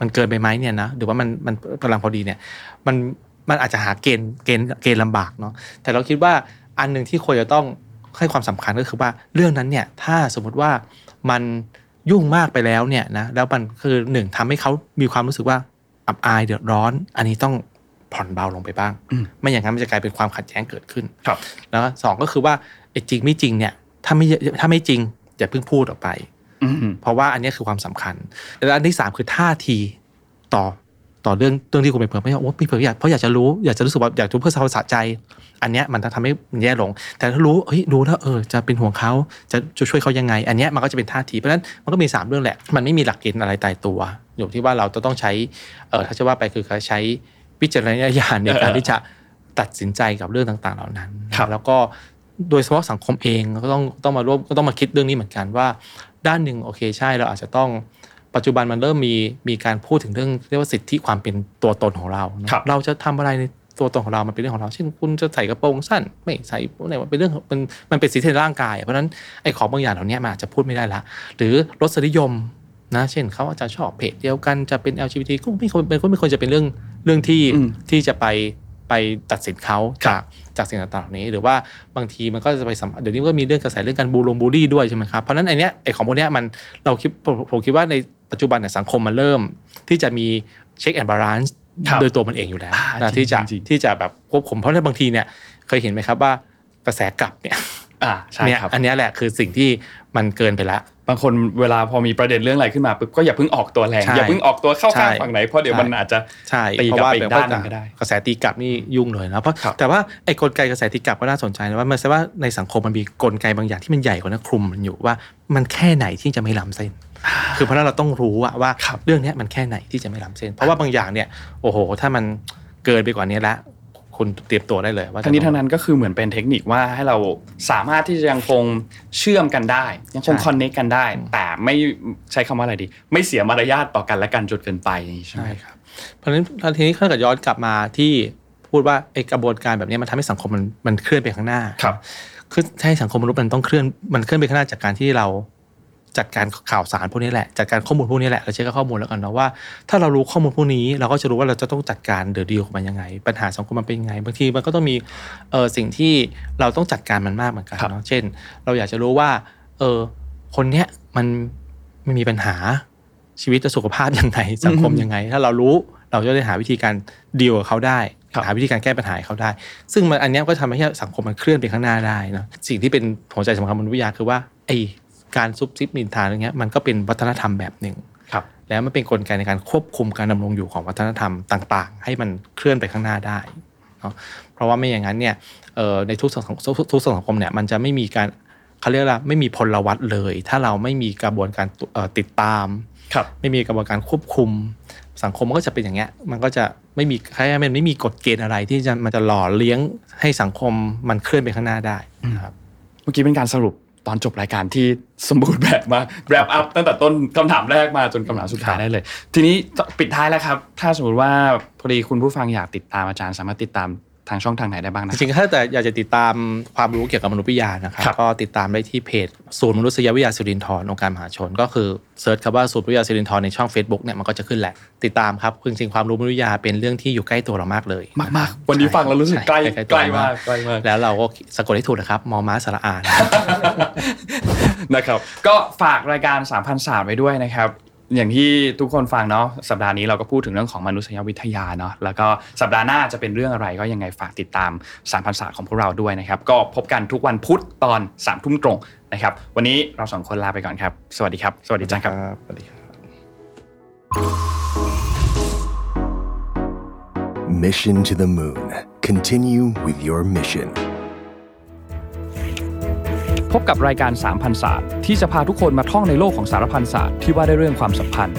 มันเกินไปไหมเนี่ยนะหรือว่ามันมันกำลังพอดีเนี่ย มันมันอาจจะหาเกณฑ์เกณฑ์เกณฑ์ลำบากเนาะแต่เราคิดว่าอันหนึ่งที่ควรจะต้องให้ความสำคัญก็คือว่าเรื่องนั้นเนี่ย ถ้าสมมติว่ามันยุ่งมากไปแล้วเนี่ยนะแล้วมันคือหนึ่งทำให้เขามีความรู้สึกว่าอับอายเดือดร้อน อันนี้ต้องผ่อนเบาลงไปบ้างอืมไม่อย่างนั้นมันจะกลายเป็นความขัดแย้งเกิดขึ้นครับแล้วก็สองก็คือว่า ไอ้จริงไม่จริงเนี่ย ถ้าไม่ถ้าไม่จริงอย่าเพิ่งพูดออกไปอืมเพราะว่าอันเนี้ยคือความสำคัญ แล้วอันที่สามคือท่าทีต่อต่อเรื่องเรื่องที่คุณไปเผยไม่ใช่ว่าโอ้พี่เผยอยากเพราะอยากจะรู้อยากจะรู้สึกว่าอยากรู้เพื่อสะใจ อันเนี้ยมันจะทำให้มันแย่ลง แต่ถ้ารู้เฮ้ยรู้แล้วเออจะเป็นห่วงเขาจะจะช่วยเขายังไง อันเนี้ยมันก็จะเป็นท่าทีเพราะฉะนั้นมันก็มีสามเรื่องแหละ มันไม่มีหลักเกณฑ์อะไรตายตัว อยู่ที่ว่าเราจะต้องใช้เออถ้าจะว่าไปคือใช้วิจารณญาณในการที่จะตัดสินใจกับเรื่องต่าง ๆ เหล่านั้นครับแล้วก็ โดยเฉพาะสังคมเองก็ต้องต้องมาร่วมก็ต้องมาคิดเรื่องนี้เหมือนกันว่า ด้านหนึ่งโอเคใช่เราอาจจะต้องปัจจุบันมันเริ่มมีมีการพูดถึงเรื่องเรียกว่าสิทธิความเป็นตัวตนของเรานะครับเราจะทำอะไรในตัวตนของเรา มันเป็นเรื่องของเรา เช่น คุณจะใส่กระโปรงสั้น ไม่ใส่อะไรมันเป็นเรื่องของมันมันเป็นสิทธิในร่างกาย เพราะฉะนั้นไอ้ของบางอย่างเหล่านี้มันอาจจะพูดไม่ได้ละ หรือรสนิยมนะเช่นเขาอาจจะชอบเพศเดียวกันจะเป็น LGBT ก็ไม่ควรเป็นก็ไม่ควรจะเป็นเรื่องเรื่องที่อืมที่จะไป ไปตัดสินเขาจากจากสิ่งต่างๆเหล่านี้ หรือว่าบางทีมันก็จะไปสัมเดี๋ยวนี้ก็มีเรื่องกระแสเรื่องการ bully bully ด้วยใช่ไหมครับเพราะฉะนั้นไอเนี้ยไอของพวกเนี้ยมันเราคิดผมผมคิดว่าในปัจจุบันเนี่ยสังคมมันเริ่ม ที่จะมี check and balance ครับโดยตัวมันเองอยู่แล้วอ่านะจริงที่จะจริงที่จะแบบควบคุมเพราะในบางทีเนี่ยเคยเห็นไหมครับว่ากระแสกลับเนี่ย อ่าใช่เนี่ยครับอันเนี้ยแหละคือสิ่งที่มันเกินไปละบางคนเวลาพอมีประเด็นเรื่องอะไรขึ้นมาปุ๊บก็อย่าเพิ่งออกตัวแรงใช่อย่าเพิ่งออกตัวเข้าข้างใช่ฝั่งไหนเพราะเดี๋ยวใช่มันอาจจะใช่ตีเพกลับราะว่าไปอีกแบบด้านหนึ่งก็ได้กระแสตีกลับนี่ยุ่งเลยนะเพราะครับแต่ว่าไอ้กลไกกระแสตีกลับก็น่าสนใจนะว่ามันแสดงว่าในสังคมมันมีกลไกบางอย่างที่มันใหญ่กว่านั้นคลุมมันอยู่ว่ามันแค่ไหนที่จะไม่ล้ำเส้น คือเพราะฉะนั้นเราต้องรู้อะว่าครับเรื่องเนี้ยมันแค่ไหนที่จะไม่ล้ำเส้น เพราะว่าบางอย่างเนี่ยโอ้โห ถ้ามันเกินไปกว่านี้แล้ว คคุณเตรียมตัวได้เลยว่าจะทั้งนี้ทั้งนั้นก็คือเหมือนเป็นเทคนิคว่าให้เราสามารถที่จะยังคงเชื่อมกันได้ ยังคงคอนเนคกันได้ แต่ไม่ใช้คำว่าอะไรดี ไม่เสียมารยาทต่อกันและกันจนเกินไปอย่างนี้ใช่ไหใช่มครับเพราะฉะนั้นทีนี้ถ้าเกิดย้อนกลับมาที่พูดว่าไอ้กระบวนการแบบนี้มันทำให้สังคมมันมันเคลื่อนไปข้างหน้าครับคือให้สังคมมนุษย์มันต้องเคลื่อนมันเคลื่อนไปข้างหน้าจากการที่เรา จัดการข่าวสารพวกนี้แหละจัดการข้อมูลพวกนี้แหละเราใช้ข้อมูลแล้วกันเนาะว่าถ้าเรารู้ข้อมูลพวกนี้ เราก็จะรู้ว่าเราจะต้องจัดการเดือดดีลของมันยังไง ปัญหาสังคมมันเป็นยังไงบางทีมันก็ต้องมีเออสิ่งที่เราต้องจัดการมันมากเหมือนกันครับเนาะเช่น เราอยากจะรู้ว่าเออคนเนี้ยมันมันมีปัญหาชีวิตจะสุขภาพยังไงสังคมยังไง ถ้าเรารู้เราจะได้หาวิธีการดีลกับเขาได้ครับหาวิธีการแก้ปัญหาให้เขาได้ ซึ่งมันอันเนี้ยก็ทำให้สังคมมันเคลื่อนไปข้างหน้าได้เนอะสิ่งที่เป็นหัวใจสำคัญของมนุษยวิทยาคือว่าไอ การซุบซิบนินทาอะไรเงี้ยมันก็เป็นวัฒนธรรมแบบหนึ่งครับ แล้วมันเป็นกลไกในการควบคุมการดำรงอยู่ของวัฒนธรรมต่าง ๆ ให้มันเคลื่อนไปข้างหน้าได้เนาะเพราะว่าไม่อย่างนั้นเนี่ยเอ่อในทุกสังทุกทุกสังคมเนี่ยมันจะไม่มีการเขาเรียกว่าไม่มีพลวัตเลย ถ้าเราไม่มีกระบวนการตุเอ่อติดตามครับไม่มีกระบวนการควบคุม สังคมมันก็จะเป็นอย่างเงี้ยมันก็จะไม่มีใครมันไม่มีกฎเกณฑ์อะไรที่จะมันจะหล่อเลี้ยงให้สังคมมันเคลื่อนไปข้างหน้าได้นะครับเมื่อกี้เป็นการสรุป ตอนจบรายการที่สมบูรณ์แบบมาก wrap up ตั้งแต่ต้นคำถามแรกมาจนคำถามสุดท้ายได้เลย ทีนี้ปิดท้ายแล้วครับ ถ้าสมมติว่าพอดีคุณผู้ฟังอยากติดตามอาจารย์สามารถติดตาม ทางช่องทางไหนได้บ้างนะจริงๆถ้าแต่อยากจะติดตามความรู้เกี่ยวกับมนุษยวิทยานะครับครับก็ติดตามได้ที่เพจศูนย์มนุษยวิทยาสิรินทรองค์การมหาชน ก็คือเซิร์ชคำว่าศูนย์มนุษยวิทยาสิรินทรในช่อง Facebook เนี่ยมันก็จะขึ้นแหละติดตามครับคือจริงๆความรู้มนุษยวิทยาเป็นเรื่องที่อยู่ใกล้ตัวเรามากเลยมากมากๆวันนี้ฟังแล้วรู้สึกใกล้ช่ใกล้มากใกล้มากแล้วเราก็สะกดให้ถูกนะครับมอม้าสระอานนะครับ ก็ฝากรายการ3,000ศาสตร์ไว้ด้วยนะครับ อย่างที่ทุกคนฟังเนาะสัปดาห์นี้เราก็พูดถึงเรื่องของมนุษยวิทยาเนาะแล้วก็สัปดาห์หน้าจะเป็นเรื่องอะไรก็ยังไงฝากติดตาม3,000ศาสตร์ของพวกเราด้วยนะครับ ก็พบกันทุกวันพุธตอน3ามทุ่มตรงนะครับ วันนี้เราสองคนลาไปก่อนครับ สวัสดีครับ สวัสดีอาจารย์ครับสวัสดีครับ Mission to the Moon. Continue with your mission. พบกับรายการสามพันศาสตร์ที่จะพาทุกคนมาท่องในโลกของสารพันศาสตร์ที่ว่าด้วยเรื่องความสัมพันธ์